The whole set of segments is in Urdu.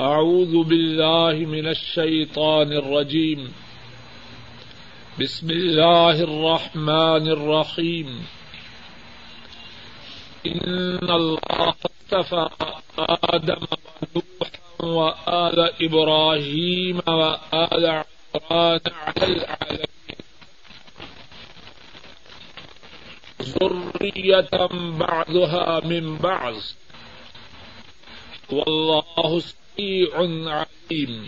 أعوذ بالله من الشيطان الرجيم. بسم الله الرحمن الرحيم. إن الله اصطفى آدم ونوحا وآل إبراهيم وآل عمران على العالمين. ذرية بعضها من بعض. والله علیم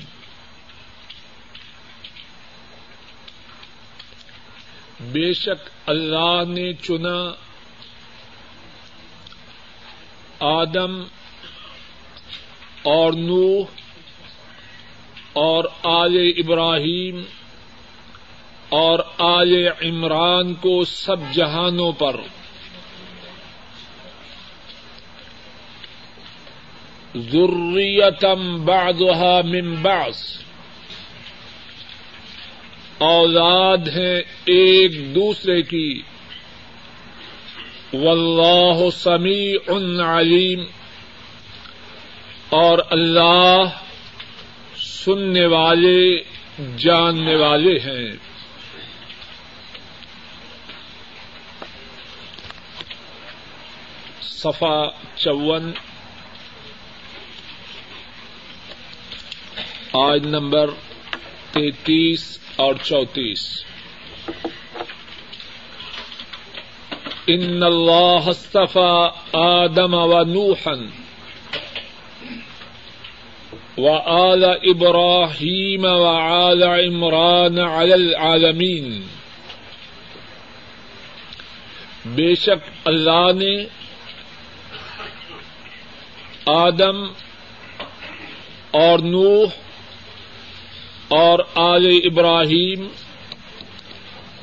بے شک اللہ نے چنا آدم اور نوح اور آل ابراہیم اور آل عمران کو سب جہانوں پر ذریتم بعضها من بعض۔ اولاد ہیں ایک دوسرے کی۔ واللہ سمیع علیم اور اللہ سننے والے، جاننے والے ہیں۔ صفا چون۔ آج نمبر تینتیس اور چونتیس ان اللہ اصطفى آدم و نوحن و آل ابراہیم و آل عمران على العالمین۔ بے شک اللہ نے آدم اور نوح اور آل ابراہیم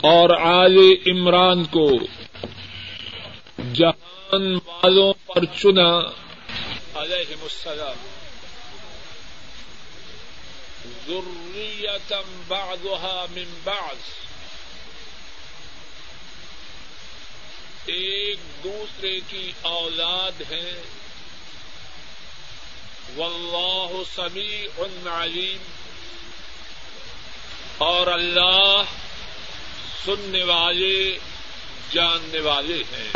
اور آل عمران کو جہان والوں پر چنا۔ علیہ السلام۔ ذریتم بعضها من بعض۔ ایک دوسرے کی اولاد ہیں۔ واللہ سمیع علیم۔ اور اللہ سننے والے، جاننے والے ہیں۔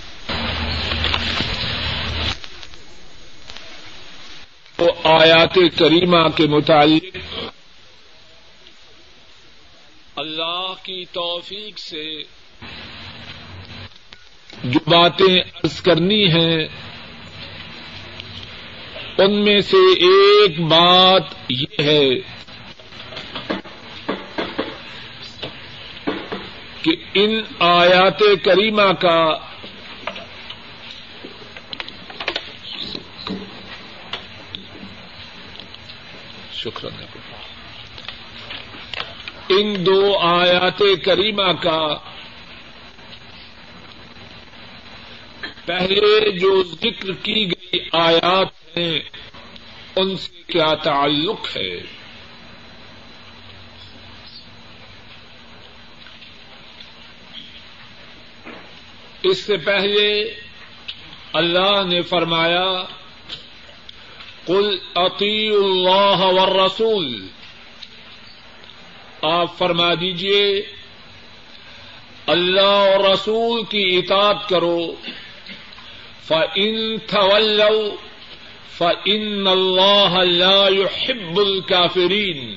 تو آیات کریمہ کے متعلق اللہ کی توفیق سے جو باتیں عرض کرنی ہیں، ان میں سے ایک بات یہ ہے۔ کہ ان آیات کریمہ کا شکر ان دو آیات کریمہ کا پہلے جو ذکر کی گئی آیات ہیں، ان سے کیا تعلق ہے؟ اس سے پہلے اللہ نے فرمایا کل عطی اللہ ور رسول آپ فرما دیجیے اللہ اور رسول کی اطاعت کرو۔ فن تھول فن اللہ يحب الكافرین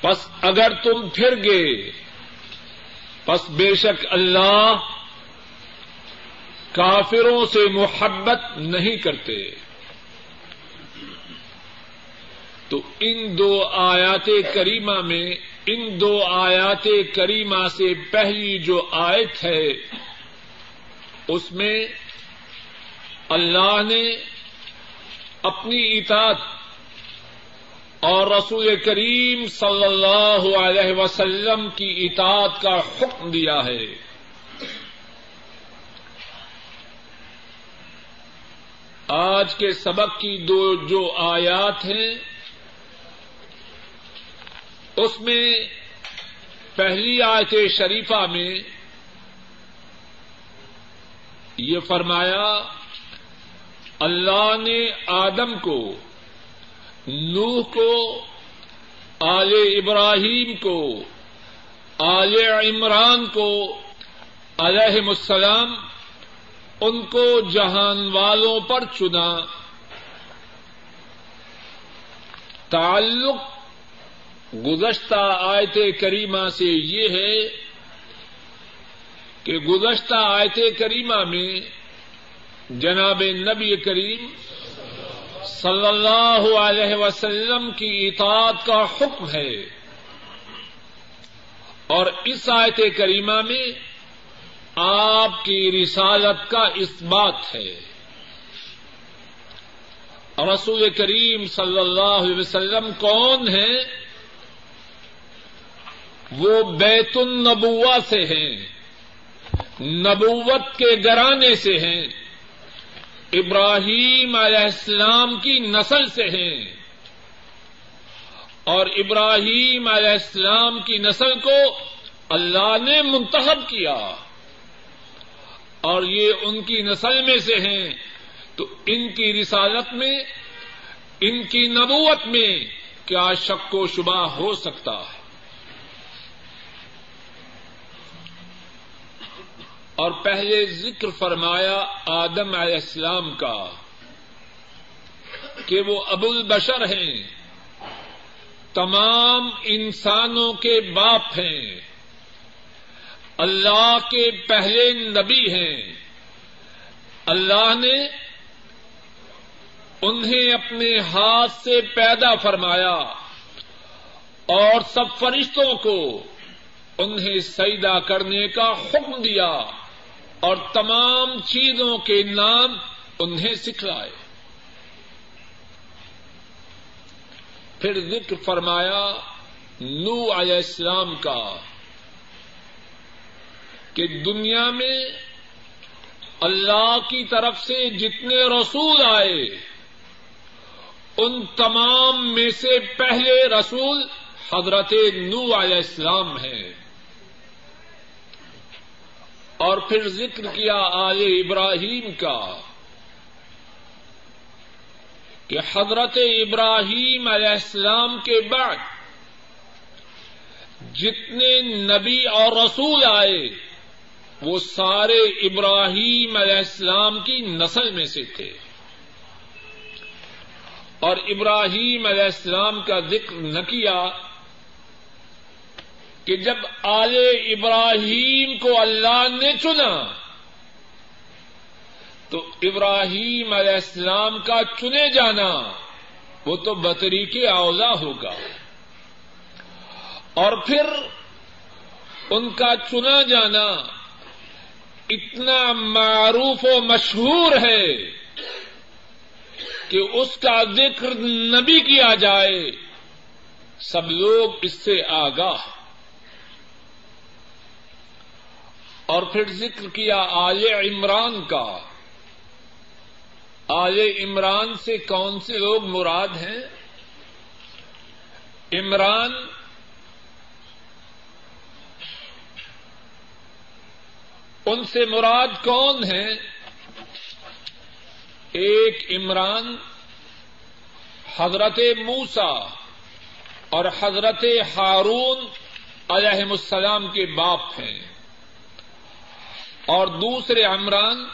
پس اگر تم پھر گئے پس بے شک اللہ کافروں سے محبت نہیں کرتے۔ تو ان دو آیات کریمہ میں، ان دو آیات کریمہ سے پہلی جو آیت ہے، اس میں اللہ نے اپنی اطاعت اور رسول کریم صلی اللہ علیہ وسلم کی اطاعت کا حکم دیا ہے۔ آج کے سبق کی دو جو آیات ہیں، اس میں پہلی آیت شریفہ میں یہ فرمایا، اللہ نے آدم کو نوح کو، آل ابراہیم کو، آل عمران کو علیہ السلام، ان کو جہان والوں پر چنا۔ تعلق گزشتہ آیت کریمہ سے یہ ہے کہ گزشتہ آیت کریمہ میں جناب نبی کریم صلی اللہ علیہ وسلم کی اطاعت کا حکم ہے۔ اور اس آیت کریمہ میں آپ کی رسالت کا اس بات ہے۔ رسول کریم صلی اللہ علیہ وسلم کون ہے وہ بیت النبوا سے ہیں۔ نبوت کے گرانے سے ہیں۔ ابراہیم علیہ السلام کی نسل سے ہیں اور ابراہیم علیہ السلام کی نسل کو اللہ نے منتخب کیا اور یہ ان کی نسل میں سے ہیں تو ان کی رسالت میں، ان کی نبوت میں کیا شک و شبہ ہو سکتا ہے؟ اور پہلے ذکر فرمایا آدم علیہ السلام کا کہ وہ ابو البشر ہیں۔ تمام انسانوں کے باپ ہیں۔ اللہ کے پہلے نبی ہیں۔ اللہ نے انہیں اپنے ہاتھ سے پیدا فرمایا اور سب فرشتوں کو انہیں سیدا کرنے کا حکم دیا۔ اور تمام چیزوں کے نام انہیں سکھلائے۔ پھر ذکر فرمایا نو علیہ السلام کا کہ دنیا میں اللہ کی طرف سے جتنے رسول آئے، ان تمام میں سے پہلے رسول حضرت نو علیہ السلام ہیں۔ اور پھر ذکر کیا آل ابراہیم کا کہ حضرت ابراہیم علیہ السلام کے بعد جتنے نبی اور رسول آئے، وہ سارے ابراہیم علیہ السلام کی نسل میں سے تھے۔ اور ابراہیم علیہ السلام کا ذکر نہ کیا کہ جب آل ابراہیم کو اللہ نے چنا، تو ابراہیم علیہ السلام کا چنے جانا، وہ تو بطری کے اولا ہوگا۔ اور پھر ان کا چنا جانا اتنا معروف و مشہور ہے کہ اس کا ذکر نبی کیا جائے، سب لوگ اس سے آگاہ۔ اور پھر ذکر کیا آل عمران کا۔ آل عمران سے کون سے لوگ مراد ہیں؟ عمران ان سے مراد کون ہے ایک عمران حضرت موسا اور حضرت ہارون علیہ السلام کے باپ ہیں۔ اور دوسرے عمران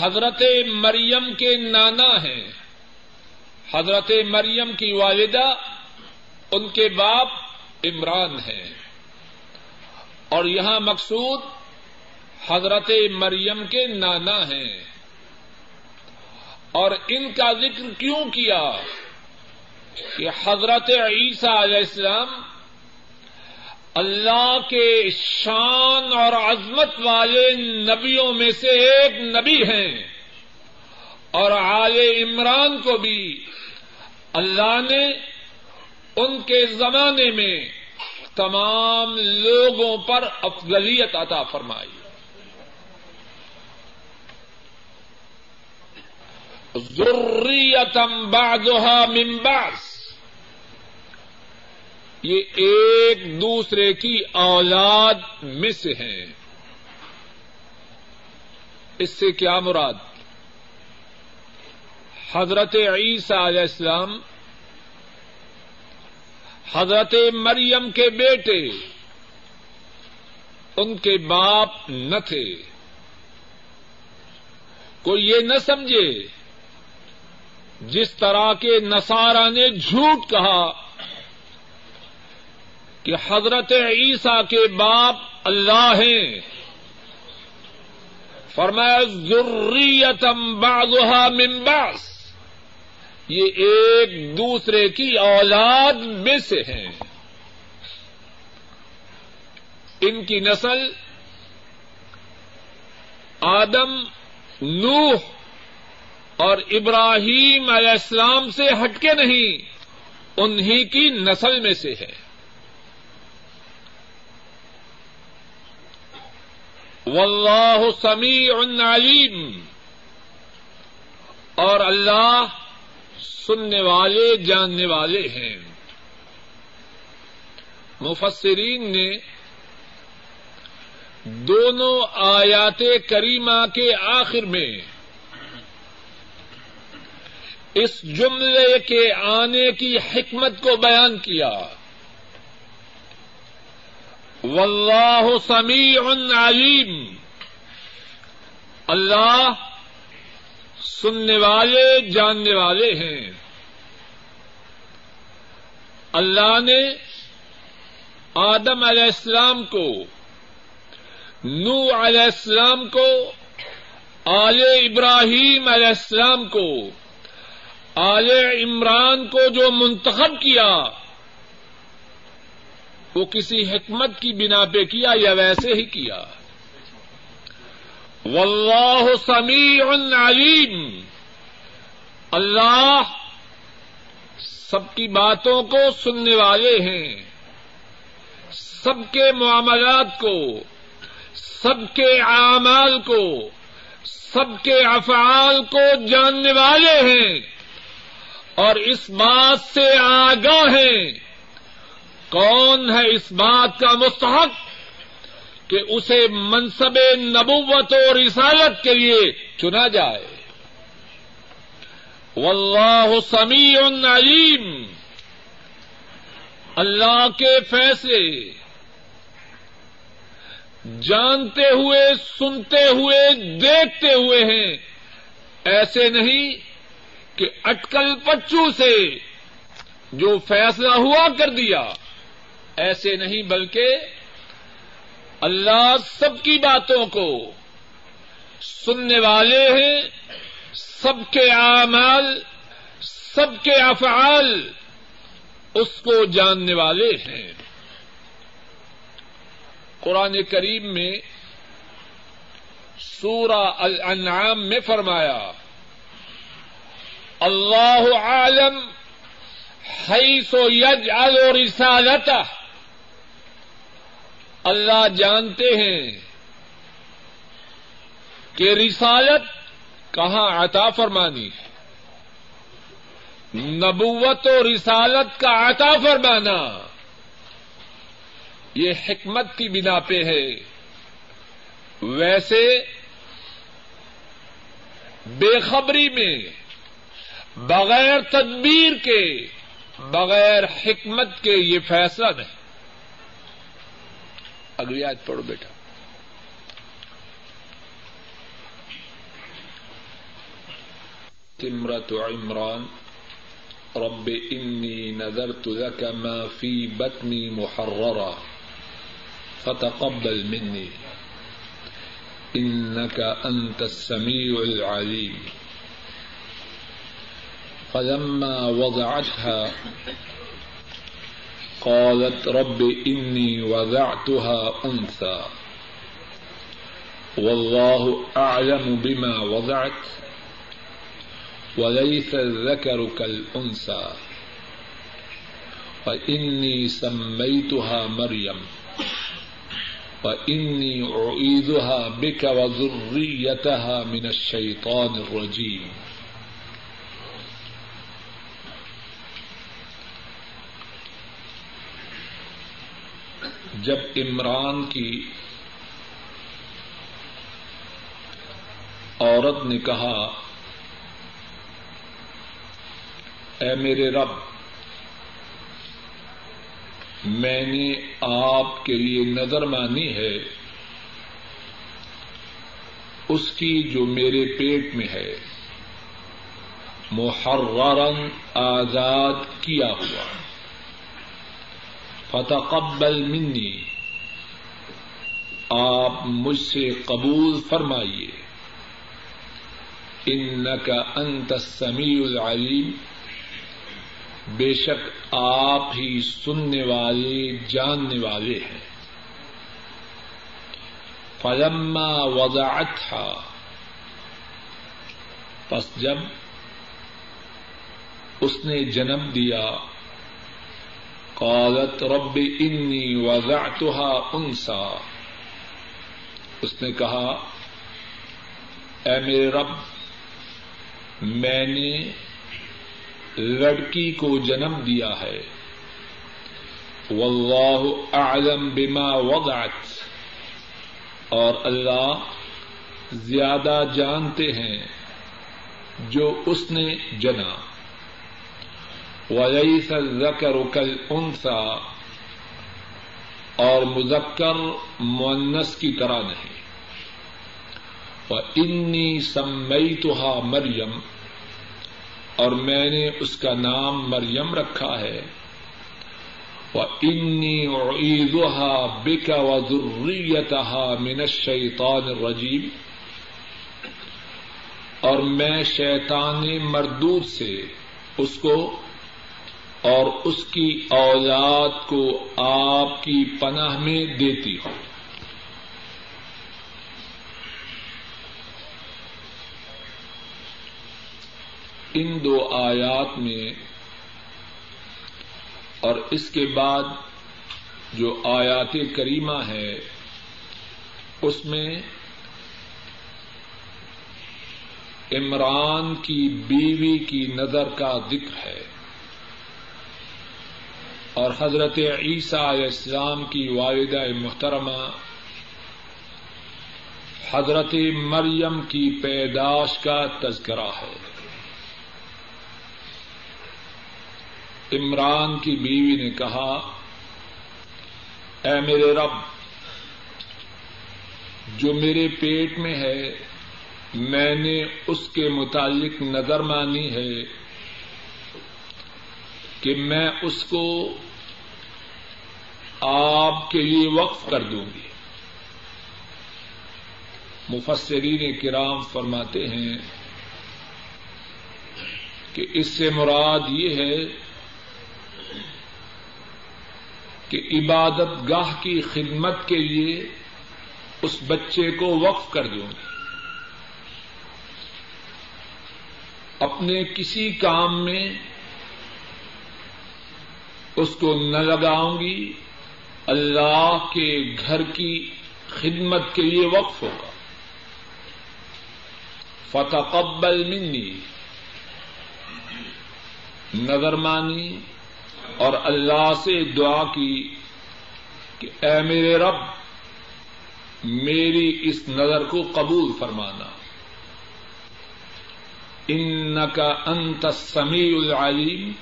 حضرت مریم کے نانا ہیں۔ حضرت مریم کی والدہ ان کے باپ عمران ہیں۔ اور یہاں مقصود حضرت مریم کے نانا ہیں۔ اور ان کا ذکر کیوں کیا کہ حضرت عیسیٰ علیہ السلام اللہ کے شان اور عظمت والے نبیوں میں سے ایک نبی ہیں۔ اور آل عمران کو بھی اللہ نے ان کے زمانے میں تمام لوگوں پر افضلیت عطا فرمائی۔ ضروریتم بعضها من بعض۔ یہ ایک دوسرے کی اولاد میں سے ہیں۔ اس سے کیا مراد؟ حضرت عیسیٰ علیہ السلام، حضرت مریم کے بیٹے، ان کے باپ نہ تھے۔ کوئی یہ نہ سمجھے، جس طرح کے نسارا نے جھوٹ کہا کہ حضرت عیسیٰ کے باپ اللہ ہیں۔ فرمایا ضروریتم بعضها من بعض۔ یہ ایک دوسرے کی اولاد میں سے ہیں۔ ان کی نسل آدم، نوح اور ابراہیم علیہ السلام سے ہٹ کے نہیں، انہی کی نسل میں سے ہے۔ واللہ سمیع علیم۔ اور اللہ سننے والے، جاننے والے ہیں۔ مفسرین نے دونوں آیات کریمہ کے آخر میں اس جملے کے آنے کی حکمت کو بیان کیا۔ واللہ سمیع علیم۔ اللہ سننے والے، جاننے والے ہیں۔ اللہ نے آدم علیہ السلام کو نو علیہ السلام کو، آل ابراہیم علیہ السلام کو، آل عمران کو جو منتخب کیا وہ کسی حکمت کی بنا پہ کیا یا ویسے ہی کیا؟ واللہ سمیع علیم۔ اللہ سب کی باتوں کو سننے والے ہیں۔ سب کے معاملات کو، سب کے اعمال کو، سب کے افعال کو جاننے والے ہیں۔ اور اس بات سے آگاہ ہیں۔ کون ہے اس بات کا مستحق کہ اسے منصب نبوت و رسالت کے لیے چنا جائے؟ واللہ سمیع علیم۔ اللہ کے فیصلے۔ جانتے ہوئے، سنتے ہوئے، دیکھتے ہوئے ہیں۔ ایسے نہیں کہ اٹکل پچو سے جو فیصلہ ہوا کر دیا۔ ایسے نہیں بلکہ اللہ سب کی باتوں کو سننے والے ہیں، سب کے اعمال، سب کے افعال اس کو جاننے والے ہیں۔ قرآن کریم میں سورہ الانعام میں فرمایا، اللہ عالم حیث یجعل رسالتہ۔ اللہ جانتے ہیں کہ رسالت کہاں عطا فرمانی ہے؟ نبوت و رسالت کا عطا فرمانا، یہ حکمت کی بنا پہ ہے۔ ویسے بے خبری میں، بغیر تدبیر کے، بغیر حکمت کے یہ فیصلہ نہیں۔ اگلی آج پڑھو بیٹا۔ تمرت عمران، رب انی نذرت لك ما في بطني محررا، فتقبل مني انك انت السميع العليم فلما وضعتها قالت رب إني وضعتها أنثى. والله أعلم بما وضعت وليس الذكر كالأنثى. فإني سميتها مريم. وإني أعيذها بك وذريتها من الشيطان الرجيم. جب عمران کی عورت نے کہا، اے میرے رب، میں نے آپ کے لیے نظر مانی ہے۔ اس کی جو میرے پیٹ میں ہے محررن آزاد کیا ہوا۔ فتقبل منی۔ آپ مجھ سے قبول فرمائیے۔ ان کا انت سمیع العلیم۔ بے شک آپ ہی سننے والے، جاننے والے ہیں۔ فلما وضعتها پس جب اس نے جنم دیا قالت رب انی وضعتها انسا اس نے کہا، اے میرے رب، میں نے لڑکی کو جنم دیا ہے۔ واللہ اعلم بما وضعت۔ اور اللہ زیادہ جانتے ہیں جو اس نے جنا۔ وليس الذكر كالأنثى اور مذکر مونس کی طرح نہیں۔ انی سمئی تو مریم اور میں نے اس کا نام مریم رکھا ہے۔ وہ انی عیدہ بک و ضروریتہ من شیطان رجیم اور میں شیطان مردود سے اس کو اور اس کی اولاد کو آپ کی پناہ میں دیتی ہوں۔ ان دو آیات میں اور اس کے بعد جو آیات کریمہ ہے، اس میں عمران کی بیوی کی نظر کا ذکر ہے۔ اور حضرت عیسیٰ علیہ السلام کی والدہ محترمہ حضرت مریم کی پیداش کا تذکرہ ہے۔ عمران کی بیوی نے کہا، اے میرے رب، جو میرے پیٹ میں ہے، میں نے اس کے متعلق نظر مانی ہے۔ کہ میں اس کو آپ کے لیے وقف کر دوں گی۔ مفسرین کرام فرماتے ہیں کہ اس سے مراد یہ ہے کہ عبادت گاہ کی خدمت کے لیے اس بچے کو وقف کر دوں گی۔ اپنے کسی کام میں اس کو نہ لگاؤں گی۔ اللہ کے گھر کی خدمت کے لیے وقف ہوگا۔ فتح قبل منی۔ نظر مانی اور اللہ سے دعا کی کہ اے میرے رب، میری اس نظر کو قبول فرمانا۔ ان کا انت سمیع العلیم۔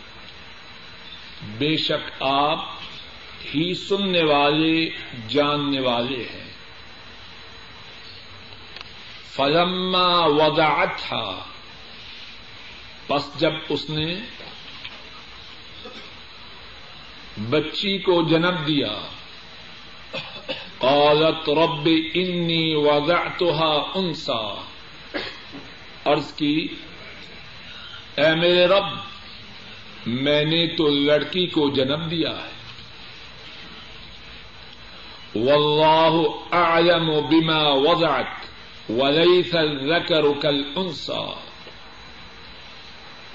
بے شک آپ ہی سننے والے، جاننے والے ہیں۔ فلما وضعت تھا بس جب اس نے بچی کو جنم دیا، قالت رب انی وضعتها انسا عرض کی، اے میرے رب میں نے تو لڑکی کو جنم دیا ہے۔ واللہ اعلم بما وضعت وليس الذكر كالانثى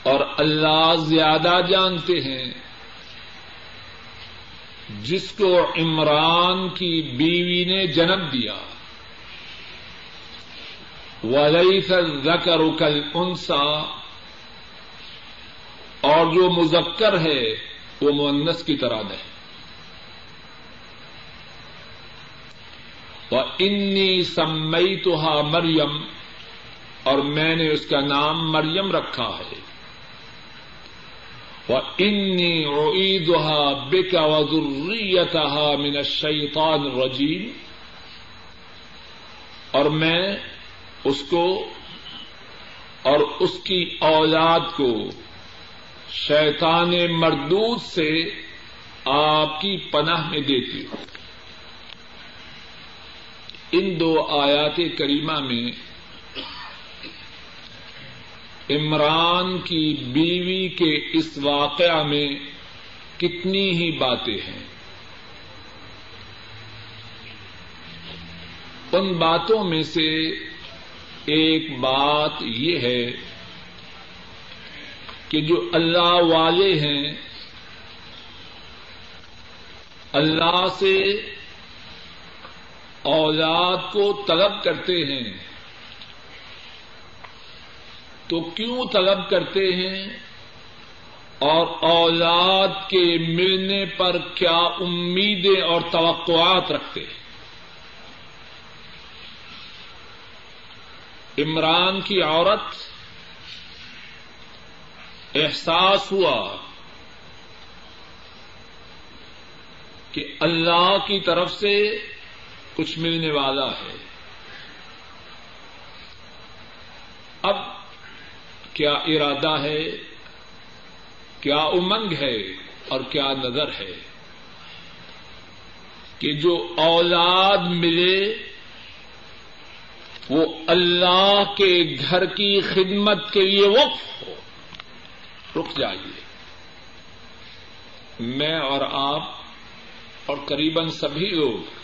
اور اللہ زیادہ جانتے ہیں۔ جس کو عمران کی بیوی نے جنم دیا۔ وليس الذكر كالانثى اور جو مذکر ہے وہ مونس کی طرح نہیں وہ انی سمئی تو مریم، اور میں نے اس کا نام مریم رکھا ہے۔ وَإِنِّي أُعِيدُهَا بِكَ وَذُرِّيَّتَهَا مِنَ الشَّيْطَانِ الرَّجِيمِ اور میں اس کو اور اس کی اولاد کو شیطان مردود سے آپ کی پناہ میں دیتی ہوں۔ ان دو آیات کریمہ میں عمران کی بیوی کے اس واقعہ میں کتنی ہی باتیں ہیں۔ ان باتوں میں سے ایک بات یہ ہے کہ جو اللہ والے ہیں، اللہ سے اولاد کو طلب کرتے ہیں، تو کیوں طلب کرتے ہیں؟ اور اولاد کے ملنے پر کیا امیدیں اور توقعات رکھتے ہیں؟ عمران کی عورت احساس ہوا کہ اللہ کی طرف سے کچھ ملنے والا ہے۔ اب کیا ارادہ ہے؟ کیا امنگ ہے اور کیا نظر ہے؟ کہ جو اولاد ملے، وہ اللہ کے گھر کی خدمت کے لیے وقف ہو۔ رک جائیے۔ میں اور آپ اور قریب سبھی لوگ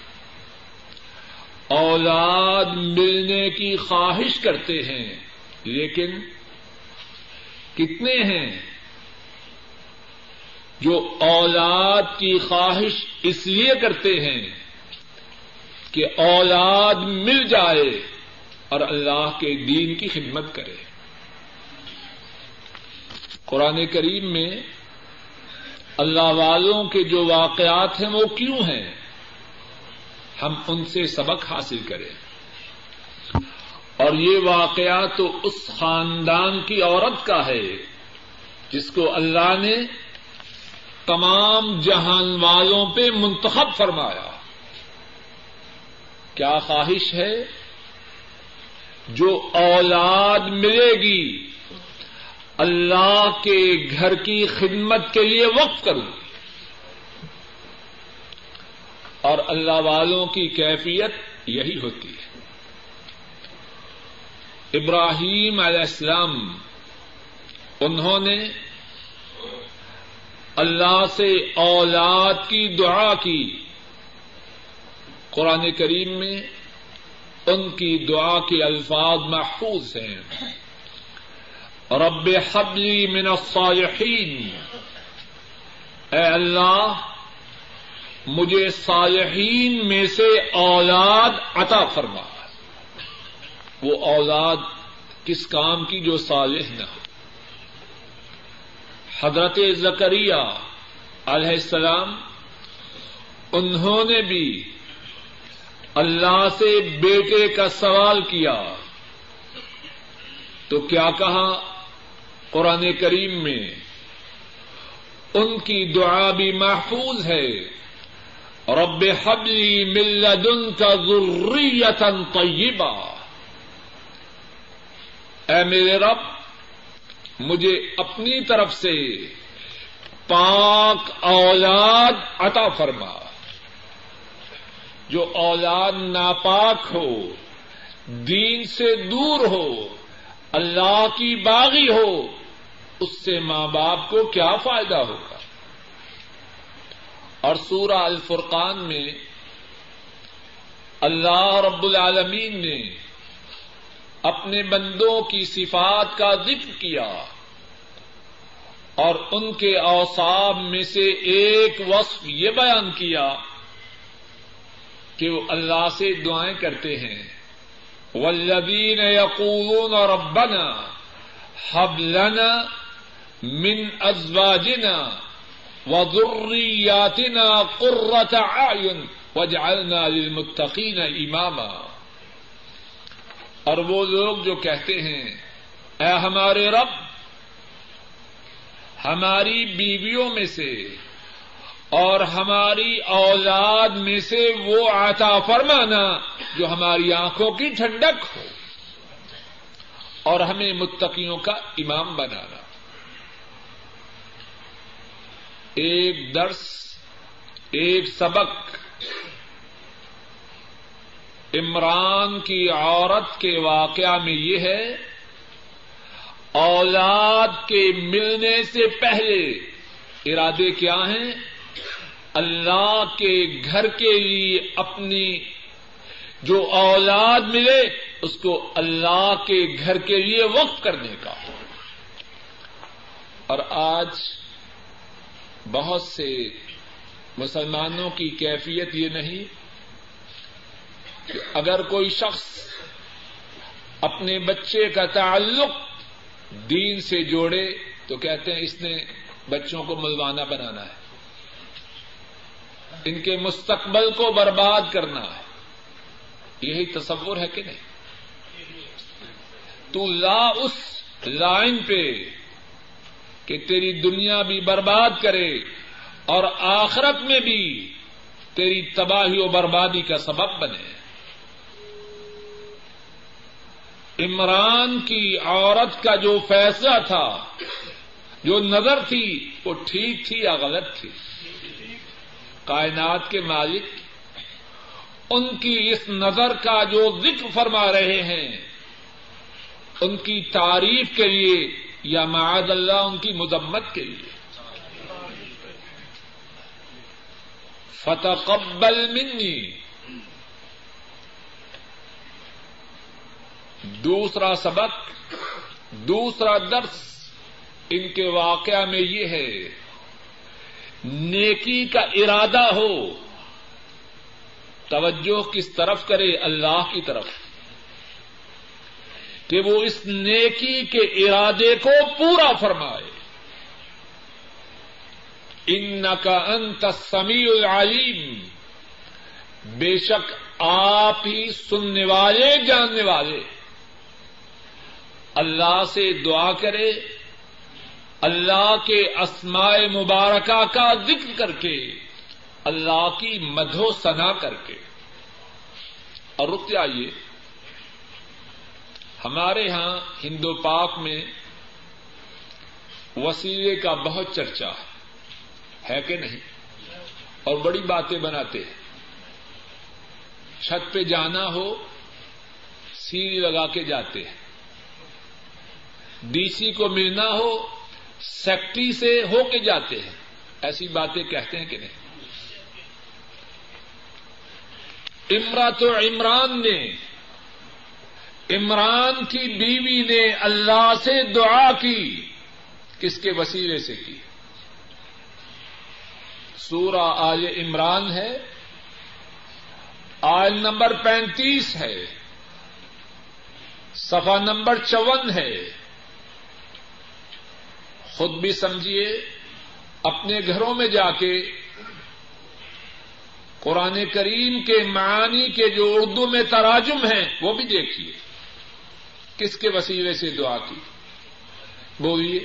اولاد ملنے کی خواہش کرتے ہیں، لیکن کتنے ہیں جو اولاد کی خواہش اس لیے کرتے ہیں کہ اولاد مل جائے اور اللہ کے دین کی خدمت کرے۔ قرآن کریم میں اللہ والوں کے جو واقعات ہیں وہ کیوں ہیں؟ ہم ان سے سبق حاصل کریں۔ اور یہ واقعہ تو اس خاندان کی عورت کا ہے، جس کو اللہ نے تمام جہان والوں پہ منتخب فرمایا۔ کیا خواہش ہے؟ جو اولاد ملے گی اللہ کے گھر کی خدمت کے لیے وقف کروں اور اللہ والوں کی کیفیت یہی ہوتی ہے۔ ابراہیم علیہ السلام، انہوں نے اللہ سے اولاد کی دعا کی۔ قرآن کریم میں ان کی دعا کے الفاظ محفوظ ہیں۔ رب حبلی من الصالحین۔ اے اللہ، مجھے صالحین میں سے اولاد عطا فرما۔ وہ اولاد کس کام کی جو صالح نہ ہو۔ حضرت زکریہ علیہ السلام، انہوں نے بھی اللہ سے بیٹے کا سوال کیا۔ تو کیا کہا؟ قرآن کریم میں ان کی دعا بھی محفوظ ہے۔ رب حبلی ملدن کا ضروریتن طیبہ اے میرے رب، مجھے اپنی طرف سے پاک اولاد عطا فرما۔ جو اولاد ناپاک ہو، دین سے دور ہو، اللہ کی باغی ہو اس سے ماں باپ کو کیا فائدہ ہوگا؟ اور سورہ الفرقان میں اللہ رب العالمین نے اپنے بندوں کی صفات کا ذکر کیا اور ان کے اوساب میں سے ایک وصف یہ بیان کیا کہ وہ اللہ سے دعائیں کرتے ہیں۔ والذین یقولون ربنا حب لنا من ازواجنا وذریاتنا قرة اعین وجعلنا للمتقین اماما اور وہ لوگ جو کہتے ہیں، اے ہمارے رب، ہماری بیویوں میں سے اور ہماری اولاد میں سے وہ آتا فرمانا جو ہماری آنکھوں کی ٹھنڈک ہو اور ہمیں متقیوں کا امام بنانا۔ ایک درس، ایک سبق۔ عمران کی عورت کے واقعہ میں یہ ہے، اولاد کے ملنے سے پہلے ارادے کیا ہیں؟ اللہ کے گھر کے لیے اپنی جو اولاد ملے، اس کو اللہ کے گھر کے لیے وقف کرنے کا۔ اور آج بہت سے مسلمانوں کی کیفیت یہ نہیں کہ اگر کوئی شخص اپنے بچے کا تعلق دین سے جوڑے تو کہتے ہیں اس نے بچوں کو ملوانہ بنانا ہے، ان کے مستقبل کو برباد کرنا ہے۔ یہی تصور ہے کہ نہیں؟ تو لا اس لائن پہ کہ تیری دنیا بھی برباد کرے اور آخرت میں بھی تیری تباہی و بربادی کا سبب بنے۔ عمران کی عورت کا جو فیصلہ تھا، جو نظر تھی، وہ ٹھیک تھی یا غلط تھی؟ کائنات کے مالک ان کی اس نظر کا جو ذکر فرما رہے ہیں، ان کی تعریف کے لیے یا معاذ اللہ ان کی مذمت کے لیے۔ فتقبل منی۔ دوسرا سبق، دوسرا درس ان کے واقعہ میں یہ ہے، نیکی کا ارادہ ہو، توجہ کس طرف کرے؟ اللہ کی طرف۔ کہ وہ اس نیکی کے ارادے کو پورا فرمائے۔ ان کا انت سمیع العلیم۔ بے شک آپ ہی سننے والے، جاننے والے۔ اللہ سے دعا کرے، اللہ کے اسماء مبارکہ کا ذکر کر کے، اللہ کی مدھو سنا کر کے۔ اور رک آئیے۔ ہمارے ہاں ہندو پاک میں وسیلے کا بہت چرچا ہے۔ کہ نہیں؟ اور بڑی باتیں بناتے ہیں۔ چھت پہ جانا ہو، سیڑھی لگا کے جاتے ہیں۔ ڈی سی کو ملنا ہو، سیکٹری سے ہو کے جاتے ہیں۔ ایسی باتیں کہتے ہیں کہ نہیں؟ امرا تو عمران نے عمران کی بیوی نے اللہ سے دعا کی، کس کے وسیلے سے کی؟ سورہ آج عمران ہے آج نمبر پینتیس ہے سفا نمبر چون ہے۔ خود بھی سمجھیے، اپنے گھروں میں جا کے قرآن کریم کے معانی کے جو اردو میں تراجم ہیں، وہ بھی دیکھیے۔ کس کے وسیلے سے دعا کی؟ بولیے۔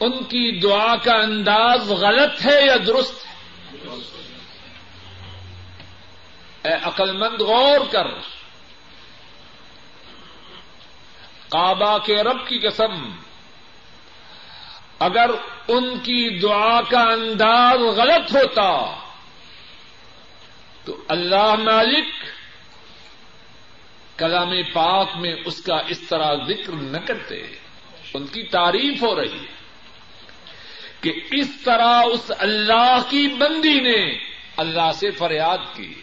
ان کی دعا کا انداز غلط ہے یا درست ہے؟ اے عقل مند غور کر۔ کعبہ کے رب کی قسم، اگر ان کی دعا کا انداز غلط ہوتا تو اللہ مالک کلام پاک میں اس کا اس طرح ذکر نہ کرتے۔ ان کی تعریف ہو رہی ہے کہ اس طرح اس اللہ کی بندی نے اللہ سے فریاد کی۔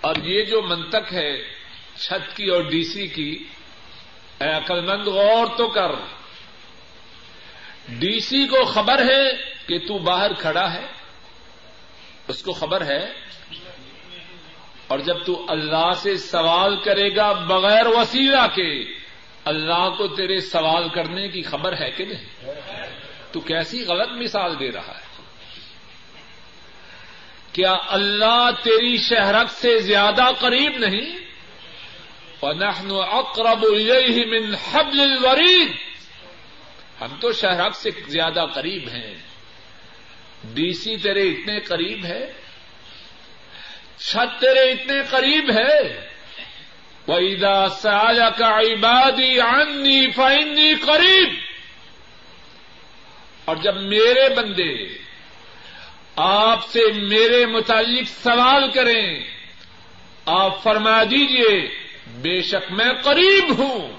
اور یہ جو منطق ہے چھت کی اور ڈی سی کی، اے عقل مند غور تو کر۔ ڈی سی کو خبر ہے کہ تو باہر کھڑا ہے۔ اس کو خبر ہے اور جب تو اللہ سے سوال کرے گا بغیر وسیلہ کے، اللہ کو تیرے سوال کرنے کی خبر ہے کہ نہیں؟ تو کیسی غلط مثال دے رہا ہے؟ کیا اللہ تیری شہرت سے زیادہ قریب نہیں؟ ونحن اقرب الیہ من حبل الورید ہم تو شہراب سے زیادہ قریب ہیں۔ ڈی سی تیرے اتنے قریب ہے چھت تیرے اتنے قریب ہے۔ وَإِذَا سَأَلَكَ عِبَادِي عَنِّي فَإِنِّي قَرِيب۔ اور جب میرے بندے آپ سے میرے متعلق سوال کریں، آپ فرما دیجیے، بے شک میں قریب ہوں۔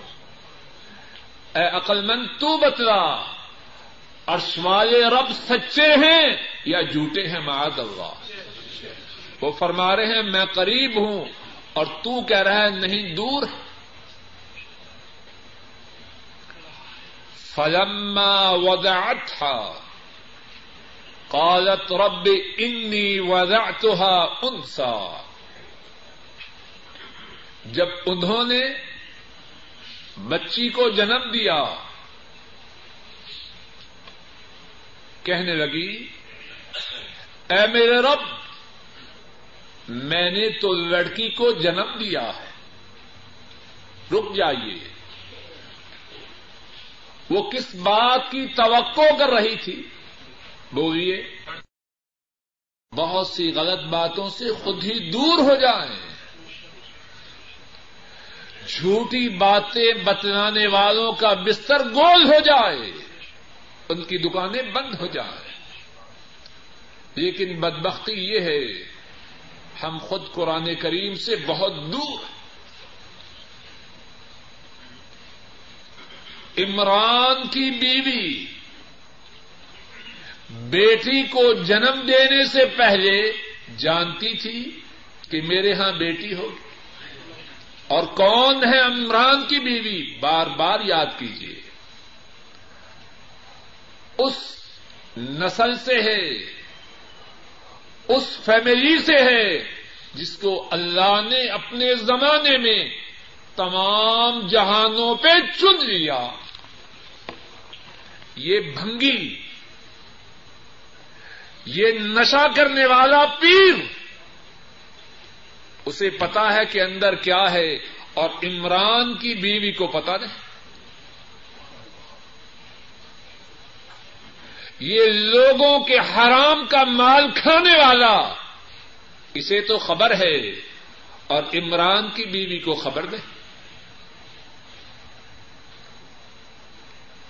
اے عقل مند تو بتلا، عرش والے رب سچے ہیں یا جھوٹے ہیں؟ معاذ اللہ۔ وہ فرما رہے ہیں، میں قریب ہوں اور تو کہہ رہا ہے، نہیں دور۔ فلما وضعتها قالت رب انی وضعتها انسا جب انہوں نے بچی کو جنم دیا، کہنے لگی، اے میرے رب میں نے تو لڑکی کو جنم دیا ہے۔ رک جائیے۔ وہ کس بات کی توقع کر رہی تھی؟ بولیے۔ بہت سی غلط باتوں سے خود ہی دور ہو جائیں۔ جھوٹی باتیں بتلانے والوں کا بستر گول ہو جائے۔ ان کی دکانیں بند ہو جائیں۔ لیکن بدبختی یہ ہے ہم خود قرآن کریم سے بہت دور عمران کی بیوی بیٹی کو جنم دینے سے پہلے جانتی تھی کہ میرے ہاں بیٹی ہوگی اور کون ہے عمران کی بیوی؟ بار بار یاد کیجیے اس نسل سے ہے۔ اس فیملی سے ہے جس کو اللہ نے اپنے زمانے میں تمام جہانوں پہ چن لیا۔ یہ بھنگی، یہ نشا کرنے والا پیر، اسے پتا ہے کہ اندر کیا ہے اور عمران کی بیوی کو پتا نہیں۔ یہ لوگوں کے حرام کا مال کھانے والا۔ اسے تو خبر ہے، اور عمران کی بیوی کو خبر دے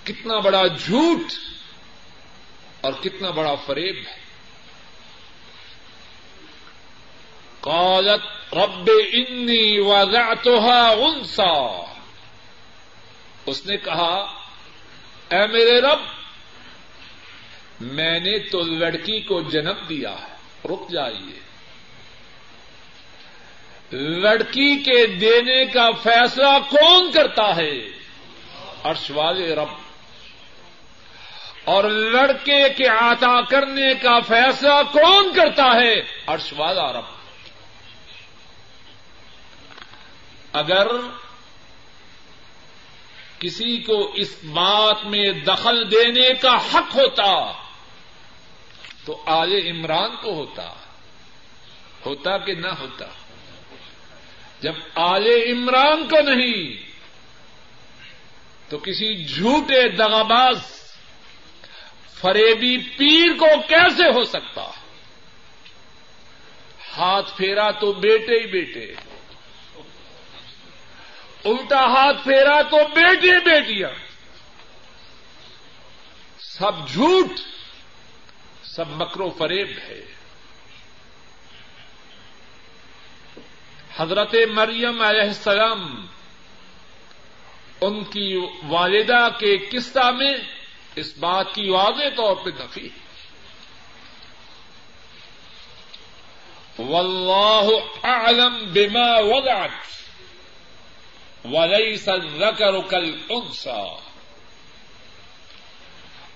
کتنا بڑا جھوٹ اور کتنا بڑا فریب ہے۔ قالت، رب انی وضعتها انسا اس نے کہا، اے میرے رب میں نے تو لڑکی کو جنم دیا ہے۔ رک جائیے۔ لڑکی کے دینے کا فیصلہ کون کرتا ہے؟ عرش والے رب۔ اور لڑکے کے آتا کرنے کا فیصلہ کون کرتا ہے؟ عرش والا رب۔ اگر کسی کو اس بات میں دخل دینے کا حق ہوتا تو آل عمران کو ہوتا ہوتا کہ نہ ہوتا؟ جب آل عمران کو نہیں، تو کسی جھوٹے دغاباز، فریبی پیر کو کیسے ہو سکتا؟ ہاتھ پھیرا تو بیٹے ہی بیٹے، الٹا ہاتھ پھیرا تو بیٹے بیٹیاں، سب جھوٹ۔ سب مکرو فریب ہے۔ حضرت مریم علیہ السلام ان کی والدہ کے قصہ میں اس بات کی واضح طور پہ نفی واللہ اعلم بما وضعت وليس الذكر كالانثى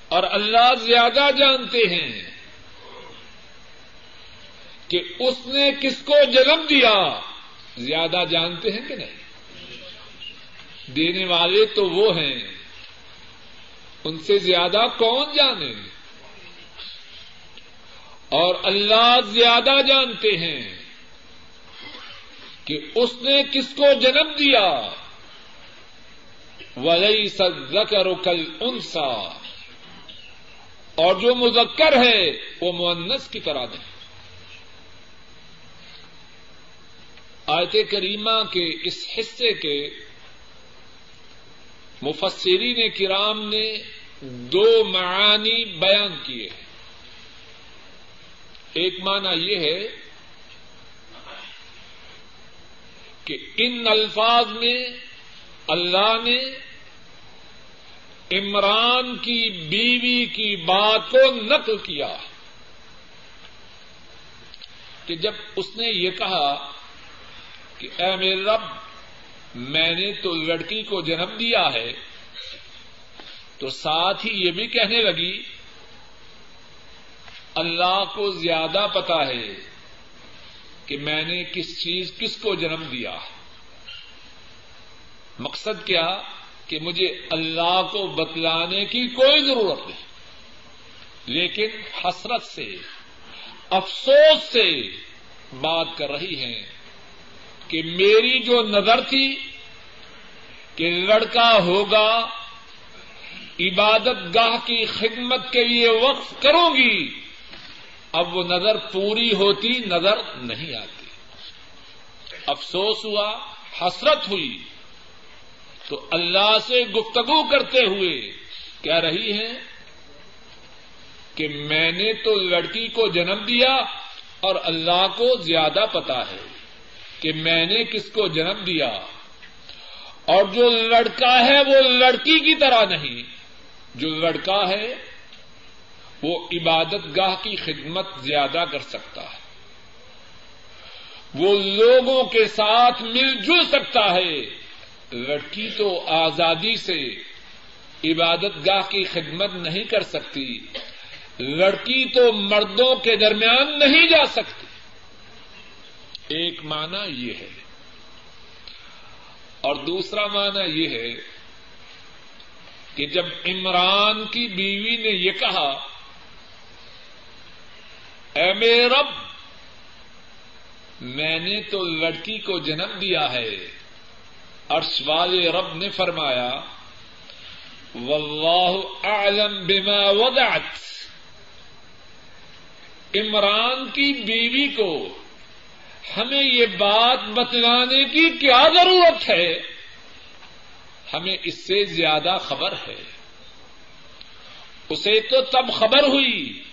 اور اللہ زیادہ جانتے ہیں۔ کہ اس نے کس کو جنم دیا؟ زیادہ جانتے ہیں کہ نہیں؟ دینے والے تو وہ ہیں۔ ان سے زیادہ کون جانے؟ اور اللہ زیادہ جانتے ہیں کہ اس نے کس کو جنم دیا۔ ولی سکر کل انسا اور جو مذکر ہے وہ مونس کی طرح نہیں۔ آیت کریمہ کے اس حصے کے مفسرین کرام نے دو معانی بیان کیے ایک معنی یہ ہے کہ ان الفاظ میں اللہ نے عمران کی بیوی کی بات کو نقل کیا۔ کہ جب اس نے یہ کہا کہ اے میرے رب، میں نے تو لڑکی کو جنم دیا ہے۔ تو ساتھ ہی یہ بھی کہنے لگی، اللہ کو زیادہ پتا ہے کہ میں نے کس چیز، کس کو جنم دیا۔ مقصد کیا؟ کہ مجھے اللہ کو بتلانے کی کوئی ضرورت نہیں۔ لیکن حسرت سے، افسوس سے بات کر رہی ہیں۔ کہ میری جو نظر تھی کہ لڑکا ہوگا، عبادت گاہ کی خدمت کے لیے وقف کروں گی، اب وہ نظر پوری ہوتی، نظر نہیں آتی۔ افسوس ہوا، حسرت ہوئی۔ تو اللہ سے گفتگو کرتے ہوئے کہہ رہی ہے کہ میں نے تو لڑکی کو جنم دیا اور اللہ کو زیادہ پتا ہے۔ کہ میں نے کس کو جنم دیا اور جو لڑکا ہے وہ لڑکی کی طرح نہیں جو لڑکا ہے وہ عبادت گاہ کی خدمت زیادہ کر سکتا ہے وہ لوگوں کے ساتھ مل جل سکتا ہے لڑکی تو آزادی سے عبادت گاہ کی خدمت نہیں کر سکتی لڑکی تو مردوں کے درمیان نہیں جا سکتی ایک معنی یہ ہے۔ اور دوسرا معنی یہ ہے کہ جب عمران کی بیوی نے یہ کہا، اے میرے رب، میں نے تو لڑکی کو جنم دیا ہے۔ عرش والے رب نے فرمایا، واللہ اعلم بما وضعت۔ عمران کی بیوی کو ہمیں یہ بات بتلانے کی کیا ضرورت ہے؟ ہمیں اس سے زیادہ خبر ہے۔ اسے تو تب خبر ہوئی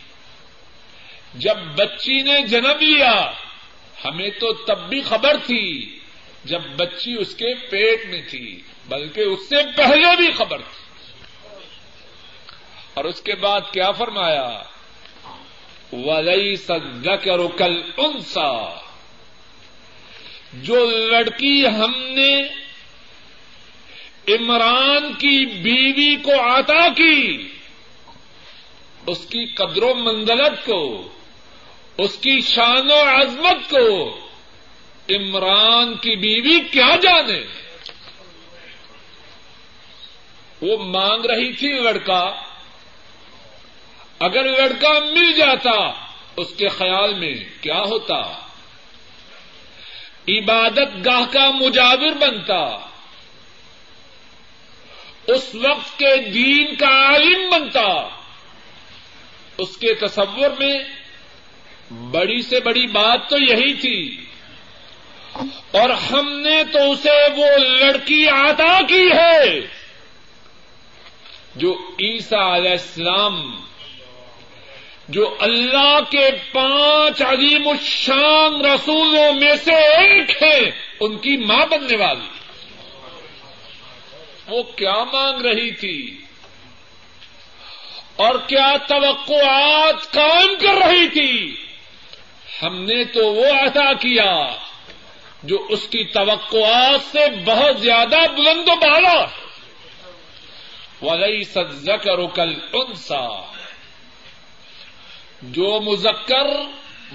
جب بچی نے جنم لیا۔ ہمیں تو تب بھی خبر تھی جب بچی اس کے پیٹ میں تھی، بلکہ اس سے پہلے بھی خبر تھی۔ اور اس کے بعد کیا فرمایا؟ ولی سکر کل جو لڑکی ہم نے عمران کی بیوی کو عطا کی، اس کی قدر و منزلت کو، اس کی شان و عظمت کو عمران کی بیوی کیا جانے؟ وہ مانگ رہی تھی لڑکا، اگر لڑکا مل جاتا، اس کے خیال میں کیا ہوتا؟ عبادت گاہ کا مجاور بنتا۔ اس وقت کے دین کا عالم بنتا۔ اس کے تصور میں بڑی سے بڑی بات تو یہی تھی۔ اور ہم نے تو اسے وہ لڑکی عطا کی ہے جو عیسا علیہ السلام جو اللہ کے پانچ عظیم الشان رسولوں میں سے ایک ہے، ان کی ماں بننے والی۔ وہ کیا مانگ رہی تھی؟ اور کیا توقعات کام کر رہی تھی؟ ہم نے تو وہ عطا کیا جو اس کی توقعات سے بہت زیادہ بلند و بالا۔ ولی سزکر کل انسا جو مذکر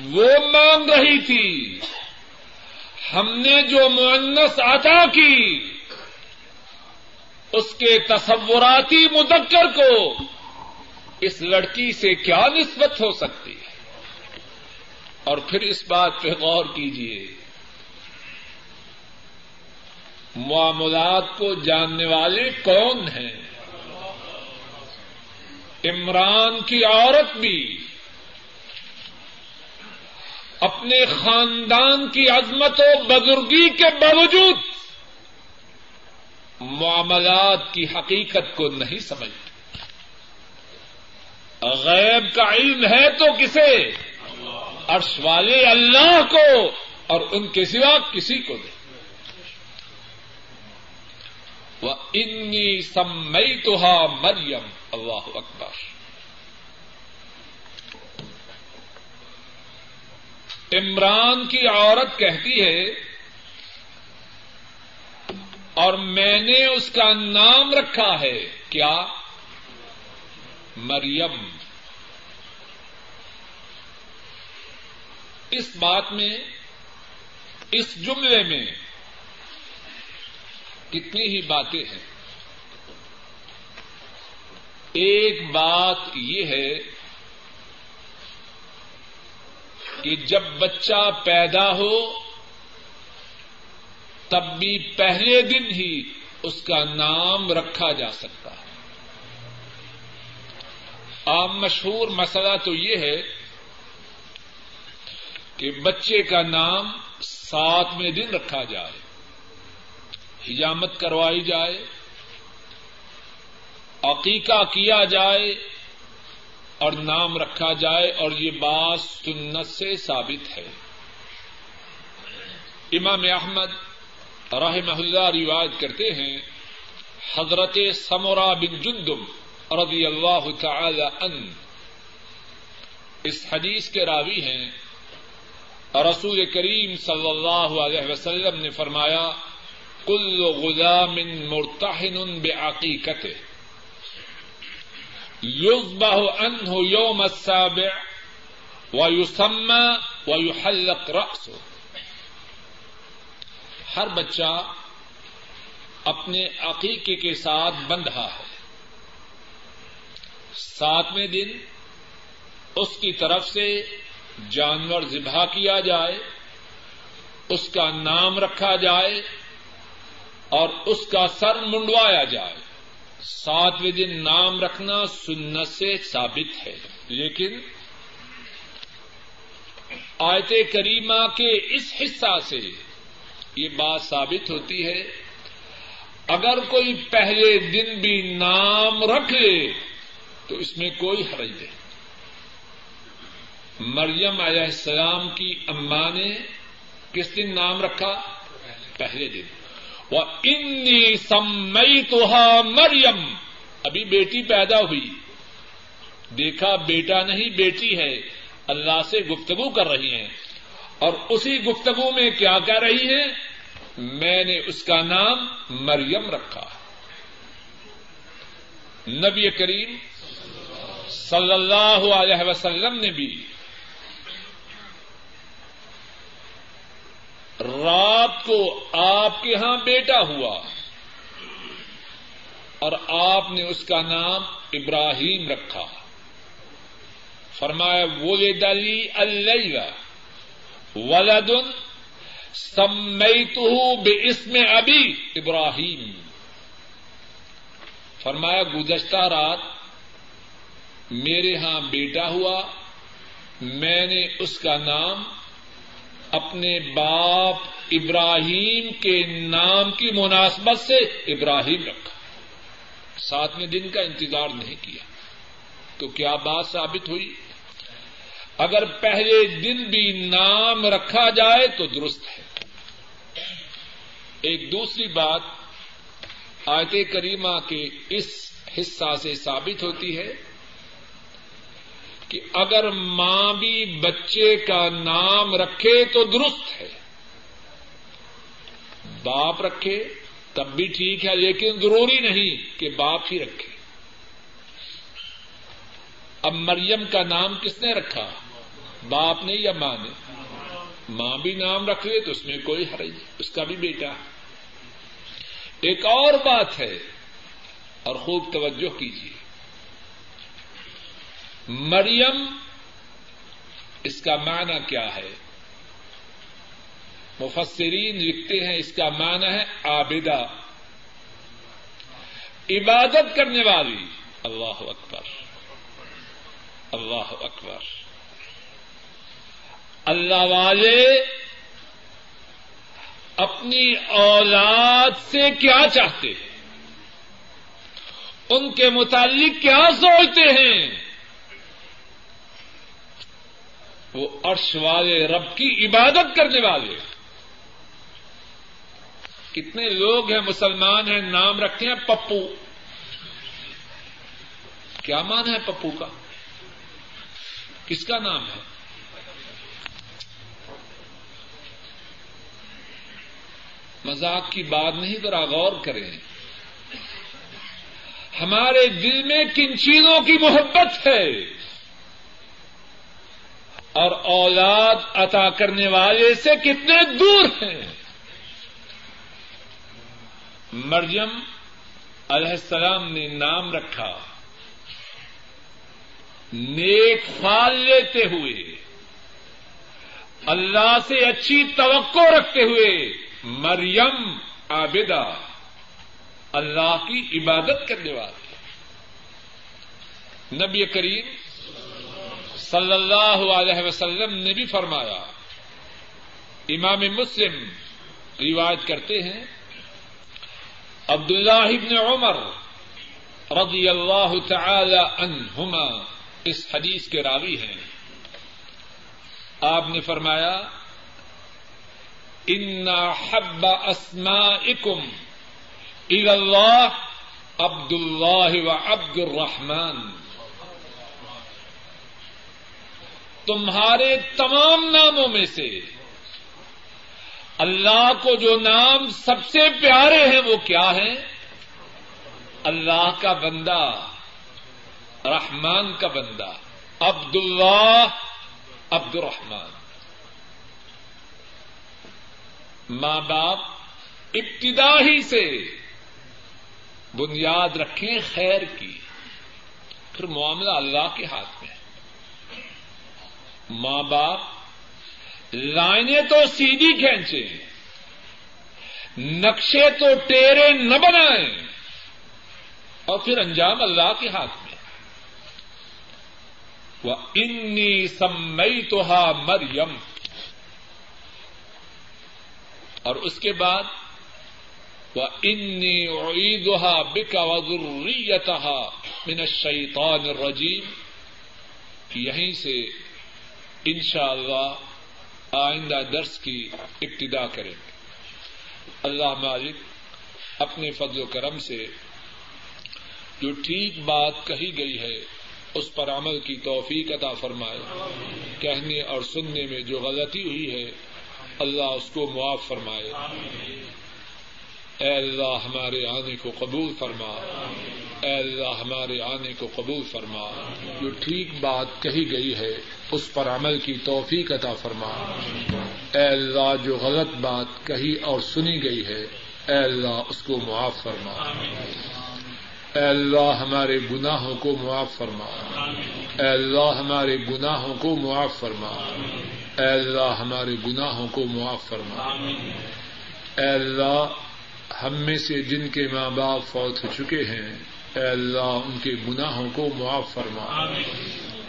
وہ مانگ رہی تھی۔ ہم نے جو معنس عطا کی، اس کے تصوراتی مذکر کو اس لڑکی سے کیا نسبت ہو سکتی ہے؟ اور پھر اس بات پہ غور کیجیے معاملات کو جاننے والے کون ہیں؟ عمران کی عورت بھی۔ اپنے خاندان کی عظمت و بزرگی کے باوجود معاملات کی حقیقت کو نہیں سمجھتی غیب کا علم ہے تو کسے؟ عرش والے اللہ کو اور ان کے سوا کسی کو دے وہ انی سمئی تو مریم اللہ اکبر۔ عمران کی عورت کہتی ہے، اور میں نے اس کا نام رکھا ہے، کیا؟ مریم۔ اس بات میں، اس جملے میں کتنی ہی باتیں ہیں۔ ایک بات یہ ہے کہ جب بچہ پیدا ہو، تب بھی پہلے دن ہی اس کا نام رکھا جا سکتا ہے۔ عام مشہور مسئلہ تو یہ ہے کہ بچے کا نام ساتویں دن رکھا جائے، حجامت کروائی جائے، عقیقہ کیا جائے اور نام رکھا جائے اور یہ بات سنت سے ثابت ہے۔ امام احمد رحمہ اللہ روایت کرتے ہیں، حضرت سمورا بن جندم رضی اللہ تعالی ان اس حدیث کے راوی ہیں۔ رسول کریم صلی اللہ علیہ وسلم نے فرمایا، کل غلام مرتحن بعقیقته يذبح عنه يوم السابع ويسمى ويحلق رأسه۔ ہر بچہ اپنے عقیقے کے ساتھ بندھا ہے۔ ساتویں دن اس کی طرف سے جانور ذبح کیا جائے، اس کا نام رکھا جائے اور اس کا سر منڈوایا جائے۔ ساتویں دن نام رکھنا سنت سے ثابت ہے۔ لیکن آیت کریمہ کے اس حصہ سے یہ بات ثابت ہوتی ہے، اگر کوئی پہلے دن بھی نام رکھ لے تو اس میں کوئی حرج نہیں۔ مریم علیہ السلام کی اما نے کس دن نام رکھا؟ پہلے دن۔ وہ انی سمئی تو مریم ابھی بیٹی پیدا ہوئی۔ دیکھا بیٹا نہیں، بیٹی ہے۔ اللہ سے گفتگو کر رہی ہیں۔ اور اسی گفتگو میں کیا کہہ رہی ہیں؟ میں نے اس کا نام مریم رکھا۔ نبی کریم صلی اللہ علیہ وسلم نے بھی رات کو آپ کے یہاں بیٹا ہوا اور آپ نے اس کا نام ابراہیم رکھا۔ فرمایا وہ دلی اللہ ولد سمیت بے اسم ابھی ابراہیم۔ فرمایا، گزشتہ رات میرے ہاں بیٹا ہوا، میں نے اس کا نام اپنے باپ ابراہیم کے نام کی مناسبت سے ابراہیم رکھا۔ ساتویں دن کا انتظار نہیں کیا۔ تو کیا بات ثابت ہوئی؟ اگر پہلے دن بھی نام رکھا جائے تو درست ہے۔ ایک دوسری بات آیت کریمہ کے اس حصہ سے ثابت ہوتی ہے کہ اگر ماں بھی بچے کا نام رکھے تو درست ہے۔ باپ رکھے تب بھی ٹھیک ہے، لیکن ضروری نہیں کہ باپ ہی رکھے۔ اب مریم کا نام کس نے رکھا؟ باپ نے یا ماں نے؟ ماں بھی نام رکھ لے تو اس میں کوئی حرج اس کا بھی بیٹا۔ ایک اور بات ہے، اور خوب توجہ کیجیے۔ مریم، اس کا معنی کیا ہے؟ مفسرین لکھتے ہیں اس کا معنی ہے آبدہ عبادت کرنے والی۔ اللہ اکبر۔ اللہ اکبر۔ اللہ والے، اپنی اولاد سے کیا چاہتے ہیں؟ ان کے متعلق کیا سوچتے ہیں؟ وہ عرش والے رب کی عبادت کرنے والے کتنے لوگ ہیں مسلمان ہیں، نام رکھتے ہیں پپو۔ کیا مان ہے پپو کا؟ کس کا نام ہے؟ مذاق کی بات نہیں، ذرا غور کریں۔ ہمارے دل میں کن چیزوں کی محبت ہے؟ اور اولاد عطا کرنے والے سے کتنے دور ہیں؟ مرجم علیہ السلام نے نام رکھا، نیک فال لیتے ہوئے، اللہ سے اچھی توقع رکھتے ہوئے مریم عابدہ اللہ کی عبادت کرنے والی نبی کریم صلی اللہ علیہ وسلم نے بھی فرمایا، امام مسلم روایت کرتے ہیں عبد اللہ ابن عمر رضی اللہ تعالی عنہما اس حدیث کے راوی ہیں۔ آپ نے فرمایا، ان حب اسمائکم الى اللہ عبد اللہ و عبد الرحمان تمہارے تمام ناموں میں سے اللہ کو جو نام سب سے پیارے ہیں وہ کیا ہیں؟ اللہ کا بندہ، رحمان کا بندہ عبد اللہ عبد الرحمان ماں باپ ابتدا ہی سے بنیاد رکھیں خیر کی، پھر معاملہ اللہ کے ہاتھ میں ہے۔ ماں باپ لائنیں تو سیدھی کھینچے، نقشے تو ٹیرے نہ بنائیں اور پھر انجام اللہ کے ہاتھ میں۔ وہ انی سمئی تو مریم اور اس کے بعد وہ انی عیدہ بکا وضریتہ من الشیطان الرجیم یہیں سے انشاءاللہ آئندہ درس کی ابتدا کریں گے۔ اللہ مالک اپنے فضل و کرم سے جو ٹھیک بات کہی گئی ہے، اس پر عمل کی توفیق عطا فرمائے۔ کہنے اور سننے میں جو غلطی ہوئی ہے، اللہ اس کو معاف فرمائے۔ اے اللہ ہمارے آنے کو قبول فرما۔ اے اللہ ہمارے آنے کو قبول فرما، جو ٹھیک بات کہی گئی ہے، اس پر عمل کی توفیق عطا فرما۔ اے اللہ، جو غلط بات کہی اور سنی گئی ہے، اے اللہ اس کو معاف فرما۔ اے اللہ، ہمارے گناہوں کو معاف فرما۔ اے اللہ، ہمارے گناہوں کو معاف فرما۔ اے اللہ، ہمارے گناہوں کو معاف فرما۔ اے اللہ، ہم میں سے جن کے ماں باپ فوت ہو چکے ہیں اے اللہ ان کے گناہوں کو معاف فرما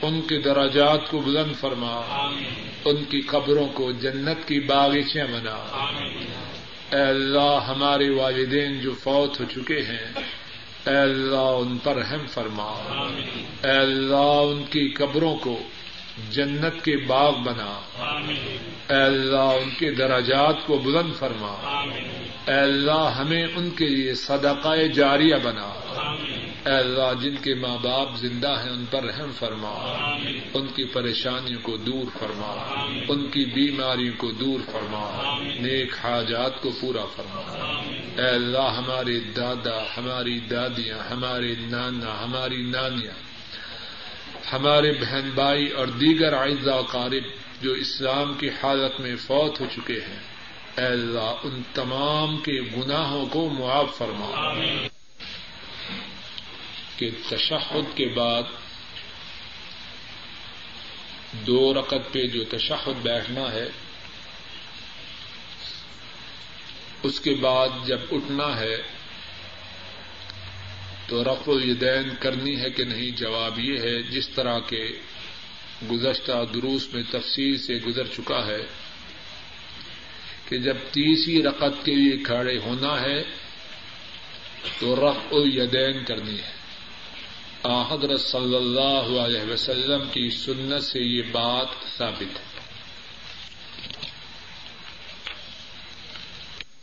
ان کے دراجات کو بلند فرما ان کی قبروں کو جنت کی باغیچیاں بنا۔ اے اللہ ہمارے والدین جو فوت ہو چکے ہیں اے اللہ ان پر رحم فرما۔ اے اللہ ان کی قبروں کو جنت کے باغ بنا۔ اے اللہ ان کے دراجات کو بلند فرما۔ اے اللہ ہمیں ان کے لیے صدقہ جاریہ بنا۔ اے اللہ جن کے ماں باپ زندہ ہیں ان پر رحم فرما۔ ان کی پریشانیوں کو دور فرما۔ ان کی بیماریوں کو دور فرما۔ نیک حاجات کو پورا فرما۔ اے اللہ ہمارے دادا ہماری دادیاں ہمارے نانا ہماری نانیاں ہمارے بہن بھائی اور دیگر و قارب جو اسلام کی حالت میں فوت ہو چکے ہیں اے اللہ ان تمام کے گناہوں کو معاف فرما۔ کہ تشہد کے بعد دو رقط پہ جو تشہد بیٹھنا ہے، اس کے بعد جب اٹھنا ہے، تو رف الدین کرنی ہے کہ نہیں؟ جواب یہ ہے، جس طرح کے گزشتہ دروس میں تفصیل سے گزر چکا ہے کہ جب تیسری رقط کے لیے کھڑے ہونا ہے، تو رف الدین کرنی ہے۔ حضرت صلی اللہ علیہ وسلم کی سنت سے یہ بات ثابت ہے۔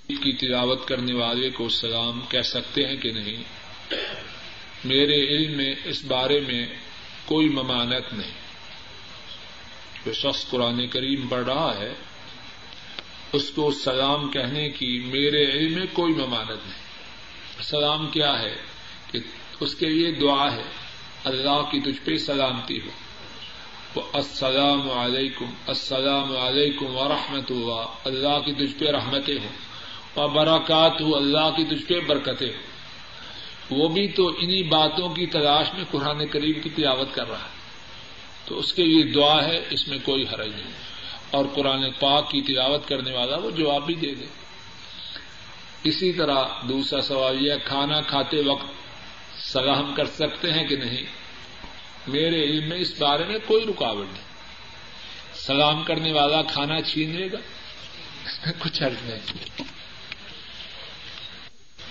کی تلاوت کرنے والے کو سلام کہہ سکتے ہیں کہ نہیں؟ میرے علم میں اس بارے میں کوئی ممانت نہیں۔ جو شخص قرآن کریم پڑھ رہا ہے، اس کو سلام کہنے کی میرے علم میں کوئی ممانت نہیں۔ سلام کیا ہے؟ کہ اس کے لیے دعا ہے۔ اللہ کی تجھ پہ سلامتی ہو۔ وہ السلام علیکم۔ السلام علیکم ورحمۃ اللہ اللہ کی تجھ پہ رحمتیں ہوں۔ اور براکات ہو اللہ کی تجھ پہ برکتیں ہوں۔ وہ بھی تو انہی باتوں کی تلاش میں قرآن کریم کی تلاوت کر رہا ہے۔ تو اس کے لیے دعا ہے، اس میں کوئی حرج نہیں۔ اور قرآن پاک کی تلاوت کرنے والا وہ جواب بھی دے دے۔ اسی طرح دوسرا سوال یہ کھانا کھاتے وقت سلام کر سکتے ہیں کہ نہیں؟ میرے علم میں اس بارے میں کوئی رکاوٹ نہیں۔ سلام کرنے والا کھانا چھین لے گا۔ اس میں کچھ حرض نہیں۔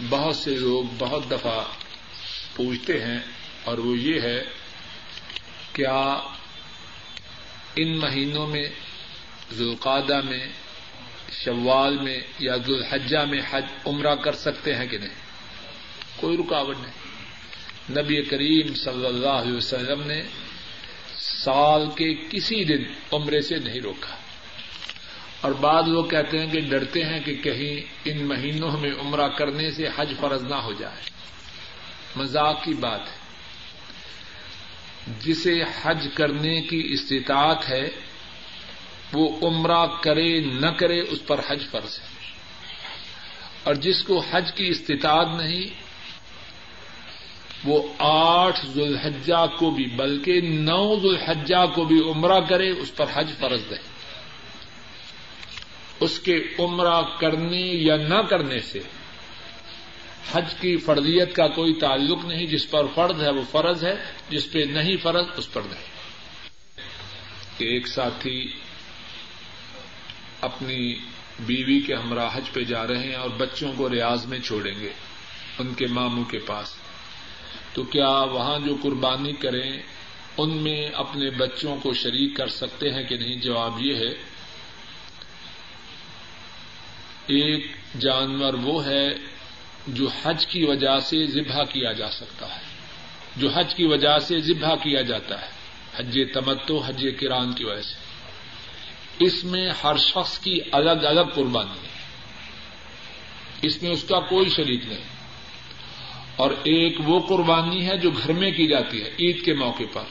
بہت سے لوگ بہت دفعہ پوچھتے ہیں اور وہ یہ ہے، کیا ان مہینوں میں ذوالقادہ میں، شوال میں یا ذوالحجہ میں حج عمرہ کر سکتے ہیں کہ نہیں؟ کوئی رکاوٹ نہیں۔ نبی کریم صلی اللہ علیہ وسلم نے سال کے کسی دن عمرے سے نہیں روکا۔ اور بعض لوگ کہتے ہیں کہ ڈرتے ہیں کہ کہیں ان مہینوں میں عمرہ کرنے سے حج فرض نہ ہو جائے۔ مذاق کی بات ہے۔ جسے حج کرنے کی استطاعت ہے، وہ عمرہ کرے نہ کرے اس پر حج فرض ہے۔ اور جس کو حج کی استطاعت نہیں وہ آٹھ ذوالحجہ کو بھی، بلکہ نو ذوالحجہ کو بھی عمرہ کرے، اس پر حج فرض ہے۔ اس کے عمرہ کرنے یا نہ کرنے سے حج کی فرضیت کا کوئی تعلق نہیں، جس پر فرض ہے وہ فرض ہے، جس پہ نہیں فرض اس پر نہیں۔ ایک ساتھی اپنی بیوی کے ہمراہ حج پہ جا رہے ہیں اور بچوں کو ریاض میں چھوڑیں گے، ان کے ماموں کے پاس۔ تو کیا وہاں جو قربانی کریں ان میں اپنے بچوں کو شریک کر سکتے ہیں کہ نہیں؟ جواب یہ ہے، ایک جانور وہ ہے جو حج کی وجہ سے ذبح کیا جا سکتا ہے۔ جو حج کی وجہ سے ذبح کیا جاتا ہے۔ حج تمتو حج کران کی وجہ سے۔ اس میں ہر شخص کی الگ الگ قربانی ہے۔ اس میں اس کا کوئی شریک نہیں۔ اور ایک وہ قربانی ہے جو گھر میں کی جاتی ہے عید کے موقع پر۔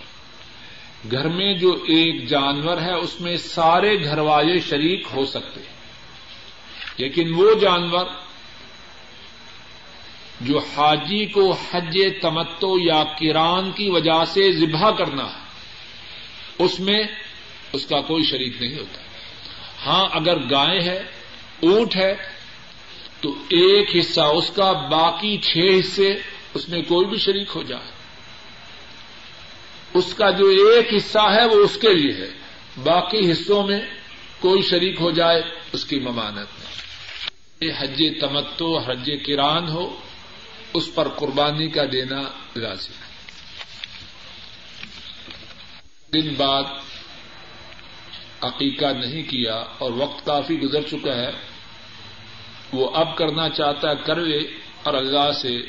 گھر میں جو ایک جانور ہے، اس میں سارے گھر والے شریک ہو سکتے ہیں۔ لیکن وہ جانور جو حاجی کو حج تمتو یا کران کی وجہ سے ذبح کرنا ہے، اس میں اس کا کوئی شریک نہیں ہوتا۔ ہاں اگر گائے ہے اونٹ ہے تو ایک حصہ اس کا، باقی چھ حصے اس میں کوئی بھی شریک ہو جائے۔ اس کا جو ایک حصہ ہے وہ اس کے لیے ہے۔ باقی حصوں میں کوئی شریک ہو جائے، اس کی ممانت نہیں۔ حج تمتو حج کران ہو، اس پر قربانی کا دینا لازم ہے۔ دن بعد عقیقہ نہیں کیا اور وقت کافی گزر چکا ہے۔ وہ اب کرنا چاہتا ہے کر لے اور اللہ سے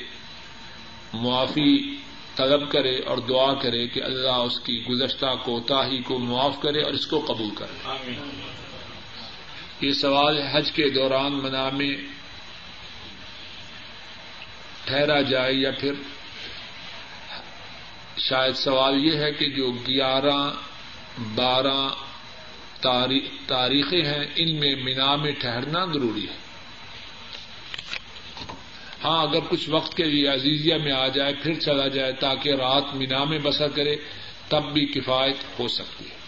معافی طلب کرے اور دعا کرے کہ اللہ اس کی گزشتہ کوتاہی کو معاف کرے اور اس کو قبول کرے۔ یہ سوال حج کے دوران منا میں ٹھہرا جائے یا پھر شاید سوال یہ ہے کہ جو گیارہ بارہ تاریخیں ہیں ان میں مینا میں ٹھہرنا ضروری ہے۔ ہاں اگر کچھ وقت کے لیے عزیزیہ میں آ جائے، پھر چلا جائے تاکہ رات مینا میں بسر کرے، تب بھی کفایت ہو سکتی ہے۔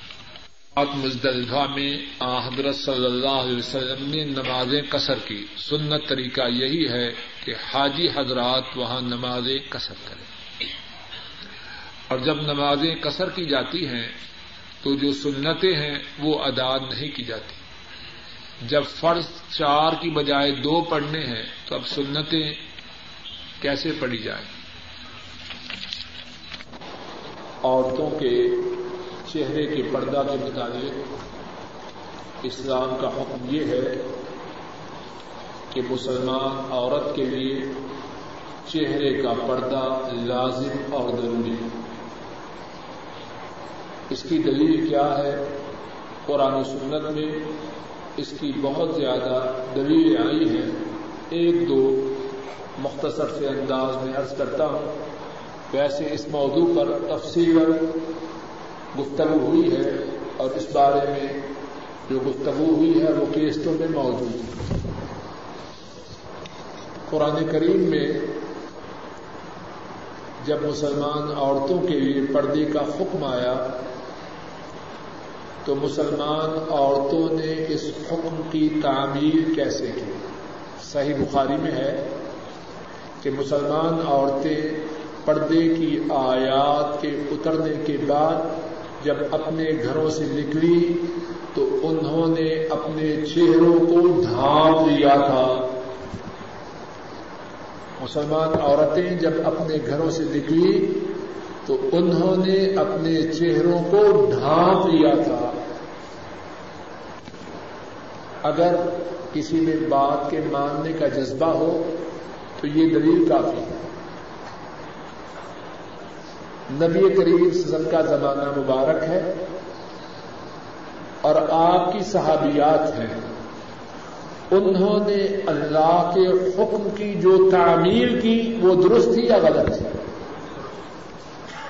مزدلفہ میں حضرت صلی اللہ علیہ وسلم نے نمازیں قصر کی۔ سنت طریقہ یہی ہے کہ حاجی حضرات وہاں نمازیں قصر کریں۔ اور جب نمازیں قصر کی جاتی ہیں، تو جو سنتیں ہیں، وہ ادا نہیں کی جاتی۔ جب فرض چار کی بجائے دو پڑھنے ہیں تو اب سنتیں کیسے پڑھی جائیں؟ عورتوں کے چہرے کے پردہ کے متعلق اسلام کا حکم یہ ہے کہ مسلمان عورت کے لیے چہرے کا پردہ لازم اور ضروری ہے۔ اس کی دلیل کیا ہے؟ قرآن و سنت میں اس کی بہت زیادہ دلیلیں آئی ہیں ایک دو مختصر سے انداز میں عرض کرتا ہوں۔ ویسے اس موضوع پر تفصیل گفتگو ہوئی ہے اور اس بارے میں جو گفتگو ہوئی ہے وہ کیسٹوں میں موجود ہے۔ قرآن کریم میں جب مسلمان عورتوں کے لیے پردے کا حکم آیا تو مسلمان عورتوں نے اس حکم کی تعمیر کیسے کی؟ صحیح بخاری میں ہے کہ مسلمان عورتیں پردے کی آیات کے اترنے کے بعد جب اپنے گھروں سے نکلی تو انہوں نے اپنے چہروں کو ڈھانپ لیا تھا۔ مسلمان عورتیں جب اپنے گھروں سے نکلی تو انہوں نے اپنے چہروں کو ڈھانپ لیا تھا۔ اگر کسی میں بات کے ماننے کا جذبہ ہو، تو یہ دلیل کافی ہے۔ نبی کریم سزن کا زمانہ مبارک ہے اور آپ کی صحابیات ہیں۔ انہوں نے اللہ کے حکم کی جو تعمیر کی وہ درست تھی یا غلط تھی؟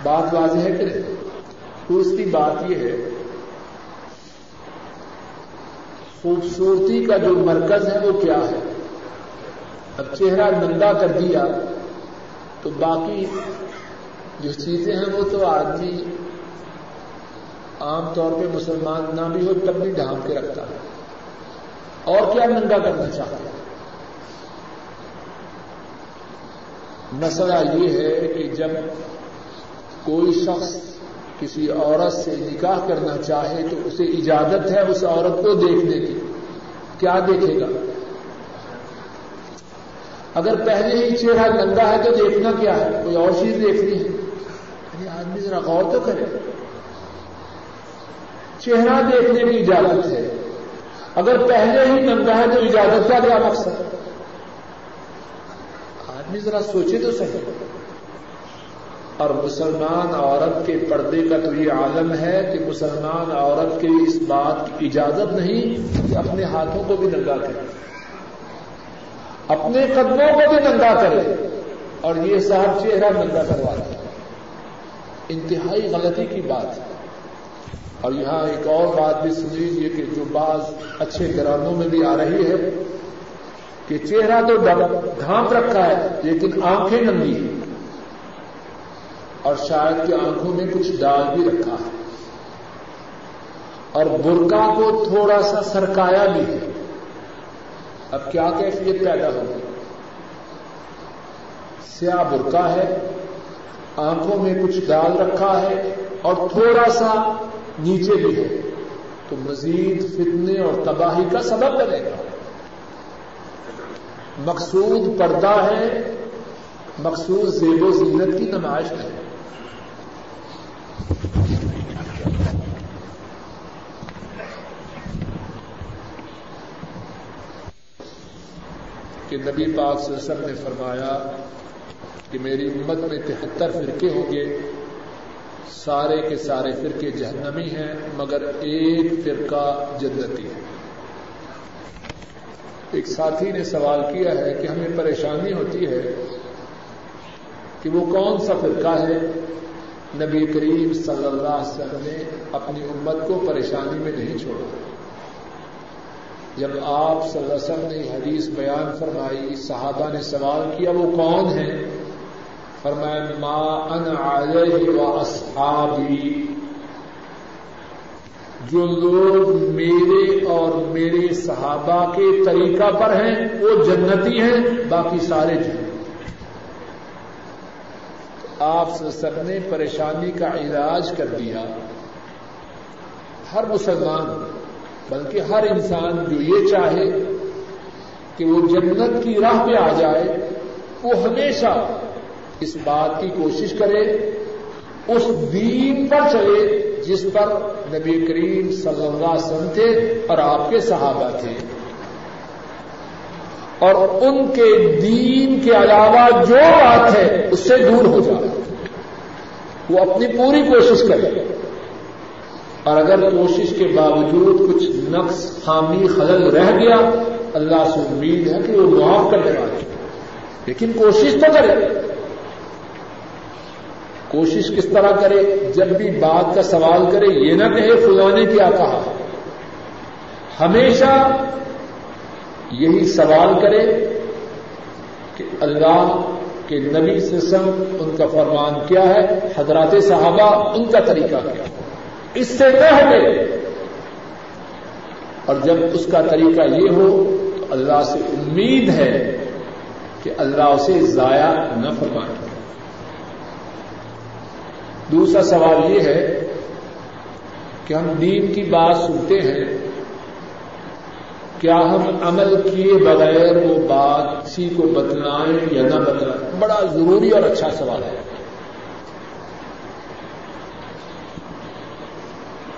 بات واضح ہے کہ اس کی بات یہ ہے، خوبصورتی کا جو مرکز ہے وہ کیا ہے؟ اب چہرہ نندا کر دیا تو باقی جو چیزیں ہیں وہ تو آدمی عام طور پہ مسلمان نہ بھی ہو، تب بھی ڈھانپ کے رکھتا ہے۔ اور کیا ننگا کرنا چاہتا ہے؟ مسئلہ یہ ہے کہ جب کوئی شخص کسی عورت سے نکاح کرنا چاہے تو اسے اجازت ہے اس عورت کو دیکھنے کی۔ کیا دیکھے گا؟ اگر پہلے ہی چہرہ ننگا ہے تو دیکھنا کیا ہے؟ کوئی اور چیز دیکھنی ہے؟ یعنی آدمی ذرا غور تو کرے۔ چہرہ دیکھنے کی اجازت ہے۔ اگر پہلے ہی ننگا ہے تو اجازت کا کیا مقصد آدمی ذرا سوچے تو صحیح۔ اور مسلمان عورت کے پردے کا تو یہ عالم ہے کہ مسلمان عورت کے اس بات کی اجازت نہیں کہ اپنے ہاتھوں کو بھی ننگا کرے، اپنے قدموں کو بھی ننگا کرے اور یہ صاحب چہرہ ننگا کروا دے۔ انتہائی غلطی کی بات ہے۔ اور یہاں ایک اور بات بھی سن لیجیے کہ جو بعض اچھے گرانوں میں بھی آ رہی ہے کہ چہرہ تو ڈھانپ رکھا ہے لیکن آنکھیں ننگی ہیں۔ اور شاید کہ آنکھوں میں کچھ ڈال بھی رکھا ہے۔ اور برقع کو تھوڑا سا سرکایا بھی ہے۔ اب کیا کیفیت پیدا ہوگی سیاہ برقع ہے، آنکھوں میں کچھ ڈال رکھا ہے اور تھوڑا سا نیچے بھی ہے۔ تو مزید فتنے اور تباہی کا سبب بنے گا۔ مقصود پردہ ہے، مقصود زیب و زینت کی نمائش ہے۔ کہ نبی پاک سے سب نے فرمایا کہ میری امت میں تہتر فرقے ہوں گے۔ سارے کے سارے فرقے جہنمی ہیں، مگر ایک فرقہ جنتی ہے۔ ایک ساتھی نے سوال کیا ہے کہ ہمیں پریشانی ہوتی ہے کہ وہ کون سا فرقہ ہے؟ نبی کریم صلی اللہ علیہ وسلم نے اپنی امت کو پریشانی میں نہیں چھوڑا۔ جب آپ صلی اللہ علیہ وسلم نے حدیث بیان فرمائی صحابہ نے سوال کیا، وہ کون ہے فرمایا، ما ان علیہ و اصحابی. جو لوگ میرے اور میرے صحابہ کے طریقہ پر ہیں، وہ جنتی ہیں، باقی سارے جنتی آپ سب نے پریشانی کا علاج کر دیا۔ ہر مسلمان بلکہ ہر انسان جو یہ چاہے کہ وہ جنت کی راہ پہ آ جائے، وہ ہمیشہ اس بات کی کوشش کرے، اس دین پر چلے جس پر نبی کریم صلی اللہ علیہ وسلم تھے اور آپ کے صحابہ تھے۔ اور ان کے دین کے علاوہ جو بات ہے، اس سے دور ہو جائے۔ وہ اپنی پوری کوشش کرے۔ اور اگر کوشش کے باوجود کچھ نقص خامی خلل رہ گیا، اللہ سے امید ہے کہ وہ معاف کرنے والے لیکن کوشش تو کرے۔ کوشش کس طرح کرے؟ جب بھی بات کا سوال کرے، یہ نہ کہے فلاں نے کیا کہا؟ ہمیشہ یہی سوال کرے کہ اللہ کے نبی سسم ان کا فرمان کیا ہے؟ حضرات صحابہ ان کا طریقہ کیا؟ ہے اس سے نہ ہٹے اور جب اس کا طریقہ یہ ہو، تو اللہ سے امید ہے کہ اللہ اسے ضائع نہ فرمائے۔ دوسرا سوال یہ ہے کہ ہم دین کی بات سنتے ہیں، کیا ہم عمل کیے بغیر وہ بات کسی کو بتلائیں یا نہ بتلائیں؟ بڑا ضروری اور اچھا سوال ہے۔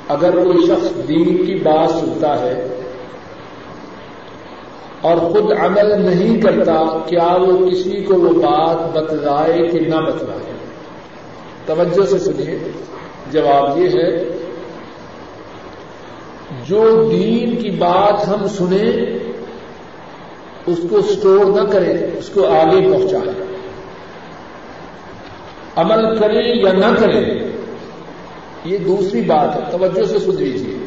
اگر کوئی شخص دین کی بات سنتا ہے اور خود عمل نہیں کرتا، کیا وہ کسی کو وہ بات بتلائے کہ نہ بتلائے؟ توجہ سے سنیے۔ جواب یہ ہے، جو دین کی بات ہم سنیں، اس کو اسٹور نہ کریں، اس کو آگے پہنچائیں۔ عمل کریں یا نہ کریں یہ دوسری بات ہے، توجہ سے سن لیجیے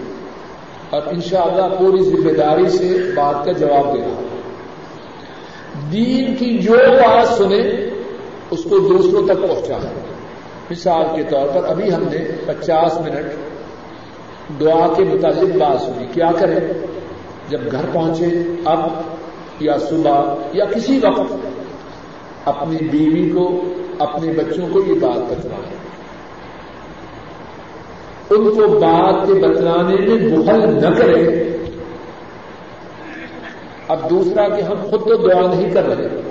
اور انشاءاللہ پوری ذمہ داری سے بات کا جواب دینا۔ دین کی جو بات سنیں، اس کو دوسروں تک پہنچائیں۔ مثال کے طور پر ابھی ہم نے پچاس منٹ دعا کے متعلق بات سنی۔ کیا کریں؟ جب گھر پہنچے، اب یا صبح یا کسی وقت، اپنی بیوی کو، اپنے بچوں کو یہ بات بتلائیں۔ ان کو بات کے بتلانے میں بخل نہ کرے۔ اب دوسرا کہ ہم خود تو دعا نہیں کر رہے۔